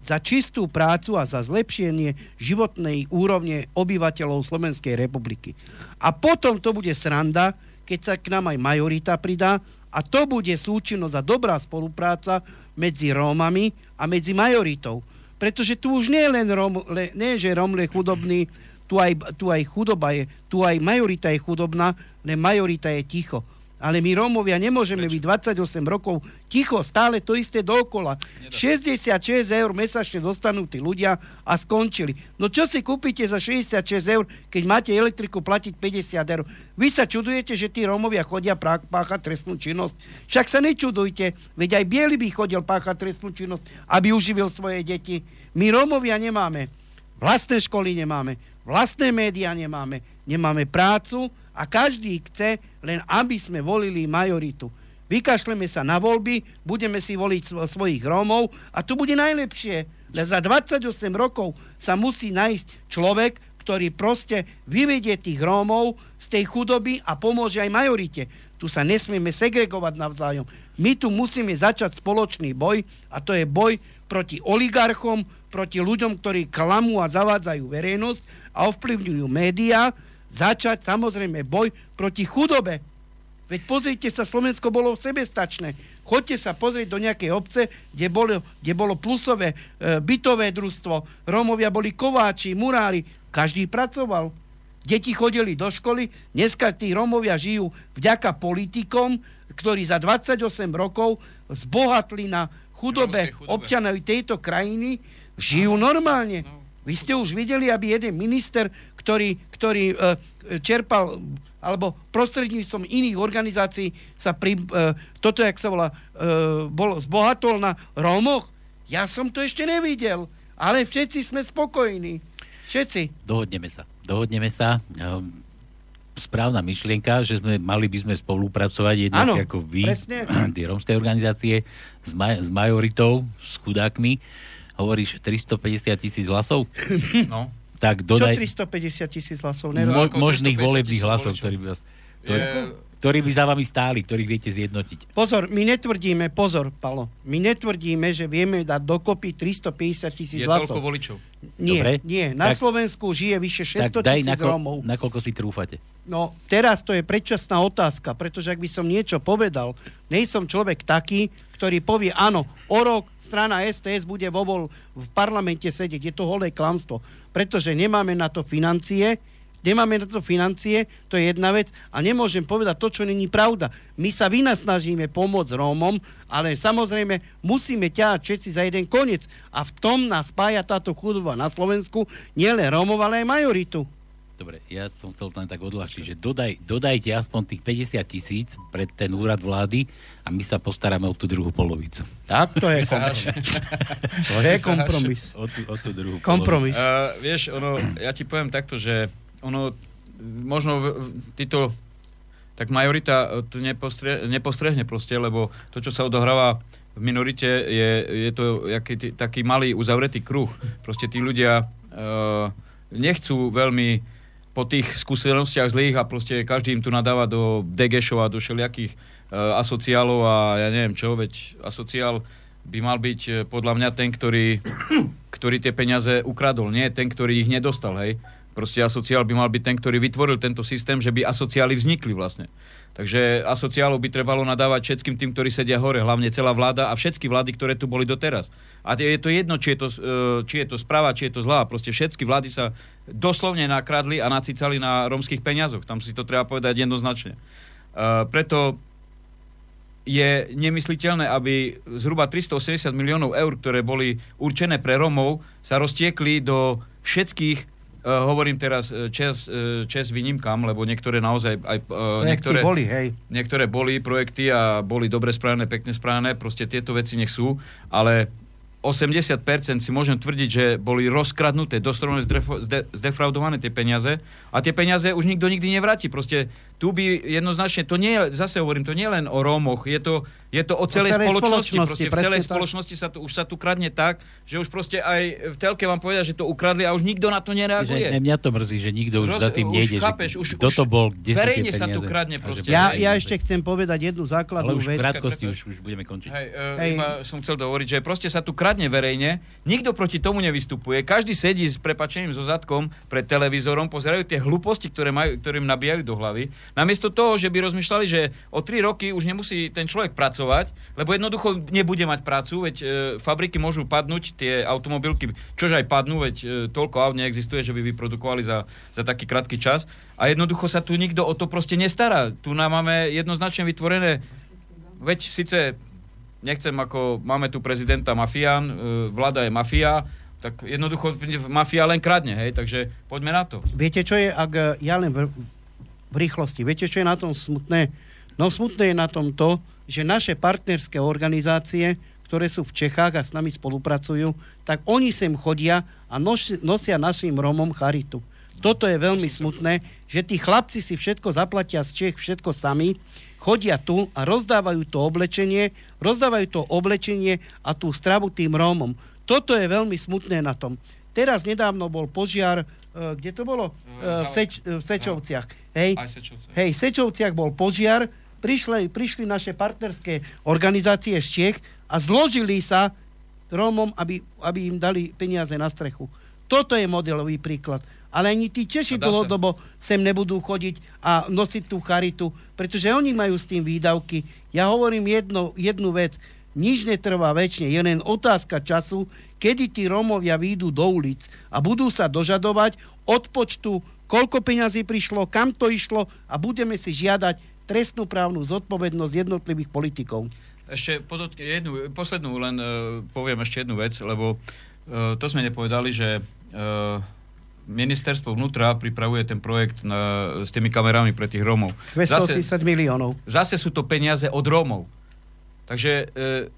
Za čistú prácu a za zlepšenie životnej úrovne obyvateľov Slovenskej republiky. A potom to bude sranda, keď sa k nám aj majorita pridá a to bude súčinnosť a dobrá spolupráca medzi Rómami a medzi majoritou pretože tu už nie je len Rom, le, nie, že Rom je chudobný, tu aj, tu aj chudoba je, tu aj majorita je chudobná, len majorita je ticho. Ale my Rómovia nemôžeme Prečo? byť 28 rokov ticho, stále to isté dokola. 66 eur mesačne dostanú tí ľudia a skončili. No čo si kúpite za 66 eur, keď máte elektriku platiť 50 eur? Vy sa čudujete, že tí Rómovia chodia páchať trestnú činnosť? Však sa nečudujte, veď aj Bielý by chodil páchať trestnú činnosť, aby uživil svoje deti. My Rómovia nemáme. Vlastné školy nemáme, vlastné médiá nemáme, nemáme prácu, a každý chce len, aby sme volili majoritu. Vykašleme sa na voľby, budeme si voliť svo- svojich Rómov a to bude najlepšie. Le za 28 rokov sa musí nájsť človek, ktorý proste vyvedie tých Rómov z tej chudoby a pomôže aj majorite. Tu sa nesmieme segregovať navzájom. My tu musíme začať spoločný boj a to je boj proti oligarchom, proti ľuďom, ktorí klamú a zavádzajú verejnosť a ovplyvňujú médiá začať samozrejme boj proti chudobe. Veď pozrite sa, Slovensko bolo sebestačné. Choďte sa pozrieť do nejakej obce, kde bolo, kde bolo plusové e, bytové družstvo. Rómovia boli kováči, murári. Každý pracoval. Deti chodili do školy. Dneska tí Rómovia žijú vďaka politikom, ktorí za 28 rokov zbohatli na chudobe, chudobe. občanov tejto krajiny. Žijú normálne. No. Vy ste už videli, aby jeden minister ktorý, ktorý e, čerpal alebo prostredníctvom iných organizácií sa pri, e, toto, jak sa volá, e, bol, zbohatol na Rómoch. Ja som to ešte nevidel, ale všetci sme spokojní. Všetci. Dohodneme sa. Dohodneme sa. Ehm, správna myšlienka, že sme mali by sme spolupracovať jednak ano, ako vy, presne. tie rómske organizácie s, maj, s majoritou, s chudákmi. Hovoríš 350 tisíc hlasov? No tak dodaj... Čo 350 tisíc hlasov? Mo, možných volebných hlasov, ktorí by vás... To je, ktorí by za vami stáli, ktorých viete zjednotiť. Pozor, my netvrdíme, pozor, Palo, my netvrdíme, že vieme dať dokopy 350 tisíc Je hlasov. toľko voličov. Nie, Dobre. nie. Na Tak- Slovensku žije vyše 600 Tak daj, tisíc nakoľ, Rómov. nakoľko si trúfate. No, teraz to je predčasná otázka, pretože ak by som niečo povedal, nejsom človek taký, ktorý povie, áno, o rok strana STS bude vo vol v parlamente sedieť. Je to holé klamstvo, pretože nemáme na to financie, nemáme na to financie, to je jedna vec a nemôžem povedať to, čo není pravda. My sa vynasnažíme pomôcť Rómom, ale samozrejme musíme ťahať všetci za jeden koniec a v tom nás spája táto chudoba na Slovensku nielen Rómov, ale aj majoritu. Dobre, ja som chcel len tak odľahčiť, že dodaj, dodajte aspoň tých 50 tisíc pred ten úrad vlády a my sa postaráme o tú druhú polovicu. Tak to je kompromis. To je kompromis. O tú, o tú druhú Kompromis. Uh, vieš, ono, ja ti poviem takto, že ono, možno v, v, títo, tak majorita to nepostrie, nepostrehne proste, lebo to, čo sa odohráva v minorite, je, je to jaký, tý, taký malý uzavretý kruh. Proste tí ľudia uh, nechcú veľmi po tých skúsenostiach zlých a proste každý im tu nadáva do degešov a do všelijakých uh, asociálov a ja neviem čo, veď asociál by mal byť eh, podľa mňa ten, ktorý, ktorý tie peniaze ukradol, nie ten, ktorý ich nedostal, hej. Proste asociál by mal byť ten, ktorý vytvoril tento systém, že by asociály vznikli vlastne. Takže asociálov by trebalo nadávať všetkým tým, ktorí sedia hore, hlavne celá vláda a všetky vlády, ktoré tu boli doteraz. A je to jedno, či je to, eh, či je to správa, či je to zlá. Proste všetky vlády sa doslovne nakradli a nacicali na rómskych peniazoch. Tam si to treba povedať jednoznačne. Uh, preto je nemysliteľné, aby zhruba 380 miliónov eur, ktoré boli určené pre Romov, sa roztiekli do všetkých Uh, hovorím teraz uh, čes, uh, čes výnimkám, lebo niektoré naozaj aj... Uh, niektoré, boli, hej. Niektoré boli projekty a boli dobre spravené, pekne spravené, proste tieto veci nech sú, ale 80% si môžem tvrdiť, že boli rozkradnuté, zde- zdefraudované tie peniaze a tie peniaze už nikto nikdy nevráti. Proste tu by jednoznačne, to nie je, zase hovorím, to nie je len o Rómoch, je to, je to o celej, celej spoločnosti. spoločnosti, Proste v celej tak. spoločnosti sa tu, už sa tu kradne tak, že už proste aj v telke vám povedia, že to ukradli a už nikto na to Že, nereaguje. ne, mňa to mrzí, že nikto už Roz- za tým už nejde. chápeš, že už- kto už to bol, kde verejne sa tu kradne že proste. Ja, ja ešte chcem povedať jednu Ale základnú už v vec. krátkosti už, už budeme končiť. Hej, uh, Hej. iba som chcel dovoliť, že proste sa tu kradne verejne, nikto proti tomu nevystupuje, každý sedí s prepačením so zadkom pred televízorom, pozerajú tie hlúposti, ktoré majú, ktorým nabíjajú do hlavy. Namiesto toho, že by rozmýšľali, že o 3 roky už nemusí ten človek pracovať, lebo jednoducho nebude mať prácu, veď e, fabriky môžu padnúť, tie automobilky, čože aj padnú, veď e, toľko aut neexistuje, že by vyprodukovali za, za taký krátky čas. A jednoducho sa tu nikto o to proste nestará. Tu nám máme jednoznačne vytvorené Veď síce nechcem ako, máme tu prezidenta mafián, e, vláda je mafia, tak jednoducho mafia len kradne, hej, takže poďme na to. Viete, čo je, ak e, ja len v, rýchlosti, viete, čo je na tom smutné? No smutné je na tom to, že naše partnerské organizácie, ktoré sú v Čechách a s nami spolupracujú, tak oni sem chodia a nosia našim Romom charitu. Toto je veľmi smutné, že tí chlapci si všetko zaplatia z Čech, všetko sami, chodia tu a rozdávajú to oblečenie, rozdávajú to oblečenie a tú stravu tým Rómom. Toto je veľmi smutné na tom. Teraz nedávno bol požiar, kde to bolo? E, v, Seč, v Sečovciach. Hej, hej, v Sečovciach bol požiar, prišli, prišli naše partnerské organizácie z Čech a zložili sa Rómom, aby, aby im dali peniaze na strechu. Toto je modelový príklad. Ale ani tí Češi dlhodobo sem nebudú chodiť a nosiť tú charitu, pretože oni majú s tým výdavky. Ja hovorím jedno, jednu vec. Nič netrvá väčšine, je len otázka času, kedy tí Rómovia výjdu do ulic a budú sa dožadovať od počtu, koľko peňazí prišlo, kam to išlo a budeme si žiadať trestnú právnu zodpovednosť jednotlivých politikov. Ešte podot- jednu, poslednú len uh, poviem ešte jednu vec, lebo uh, to sme nepovedali, že uh, ministerstvo vnútra pripravuje ten projekt na, s tými kamerami pre tých Rómov. 280 miliónov. zase sú to peniaze od Rómov. Takže e,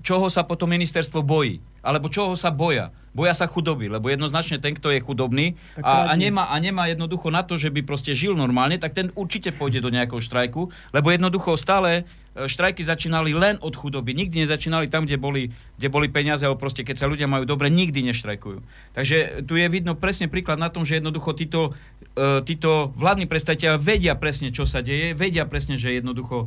čoho sa potom ministerstvo bojí? Alebo čoho sa boja? Boja sa chudoby, lebo jednoznačne ten, kto je chudobný a, a, nemá, a nemá jednoducho na to, že by proste žil normálne, tak ten určite pôjde do nejakého štrajku, lebo jednoducho stále e, štrajky začínali len od chudoby. Nikdy nezačínali tam, kde boli, kde boli peniaze, alebo proste keď sa ľudia majú dobre, nikdy neštrajkujú. Takže tu je vidno presne príklad na tom, že jednoducho títo, e, títo vládni predstaviteľia vedia presne, čo sa deje, vedia presne, že jednoducho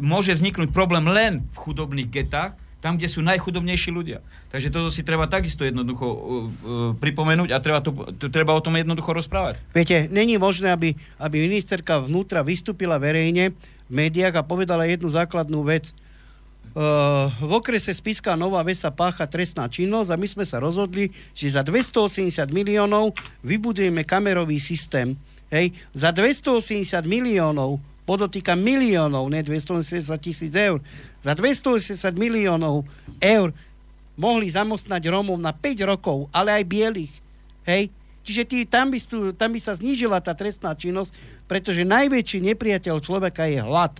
môže vzniknúť problém len v chudobných getách, tam, kde sú najchudobnejší ľudia. Takže toto si treba takisto jednoducho uh, uh, pripomenúť a treba, to, treba o tom jednoducho rozprávať. Viete, není možné, aby, aby ministerka vnútra vystúpila verejne v médiách a povedala jednu základnú vec. Uh, v okrese Spiska Nová Ves sa pácha trestná činnosť a my sme sa rozhodli, že za 280 miliónov vybudujeme kamerový systém. Hej, za 280 miliónov podotýka miliónov, ne 280 tisíc eur. Za 280 miliónov eur mohli zamostnať Rómov na 5 rokov, ale aj bielých. Hej? Čiže tý, tam, by, tam by sa znížila tá trestná činnosť, pretože najväčší nepriateľ človeka je hlad.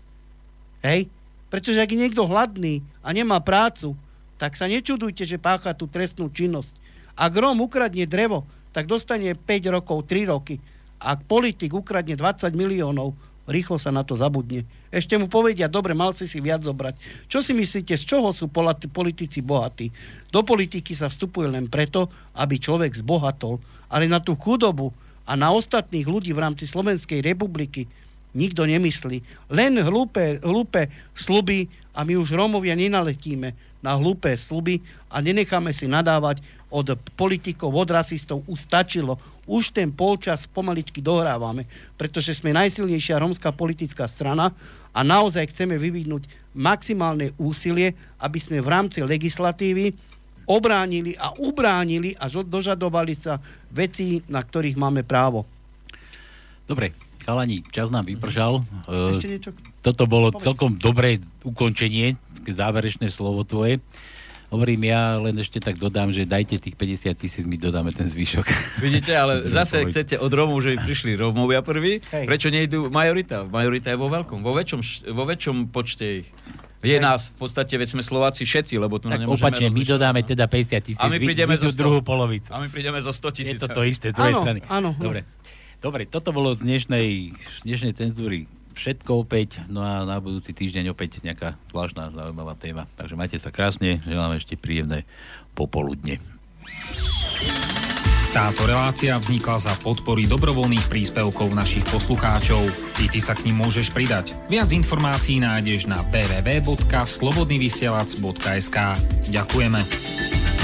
Hej? Pretože ak je niekto hladný a nemá prácu, tak sa nečudujte, že pácha tú trestnú činnosť. Ak Róm ukradne drevo, tak dostane 5 rokov, 3 roky. Ak politik ukradne 20 miliónov, rýchlo sa na to zabudne. Ešte mu povedia, dobre, mal si si viac zobrať. Čo si myslíte, z čoho sú politici bohatí? Do politiky sa vstupuje len preto, aby človek zbohatol, ale na tú chudobu a na ostatných ľudí v rámci Slovenskej republiky nikto nemyslí. Len hlúpe, hlúpe sluby a my už Rómovia nenaletíme na hlúpe sluby a nenecháme si nadávať od politikov, od rasistov. Už stačilo. Už ten polčas pomaličky dohrávame, pretože sme najsilnejšia rómska politická strana a naozaj chceme vyvinúť maximálne úsilie, aby sme v rámci legislatívy obránili a ubránili a dožadovali sa veci, na ktorých máme právo. Dobre, Chalani, čas nám vypršal. Ešte niečo? Toto bolo Povedz. celkom dobré ukončenie, záverečné slovo tvoje. Hovorím ja, len ešte tak dodám, že dajte tých 50 tisíc, my dodáme ten zvyšok. Vidíte, ale zase chcete od Rómov, že prišli Rómovia prví, Hej. prečo nejdu majorita? Majorita je vo veľkom, vo väčšom, vo väčšom počte ich. Je nás, v podstate, veď sme Slováci všetci, lebo tu tak opačne, my dodáme teda 50 tisíc, a my prídeme vy, vy zo 100, druhú polovicu. A my prídeme zo 100 tisíc. Je to to isté, z druhej strany. Áno, Dobre. Dobre, toto bolo z dnešnej, dnešnej cenzúry všetko opäť, no a na budúci týždeň opäť nejaká zvláštna zaujímavá téma. Takže majte sa krásne, želám ešte príjemné popoludne. Táto relácia vznikla za podpory dobrovoľných príspevkov našich poslucháčov. I ty sa k ním môžeš pridať. Viac informácií nájdeš na www.slobodnyvysielac.sk Ďakujeme.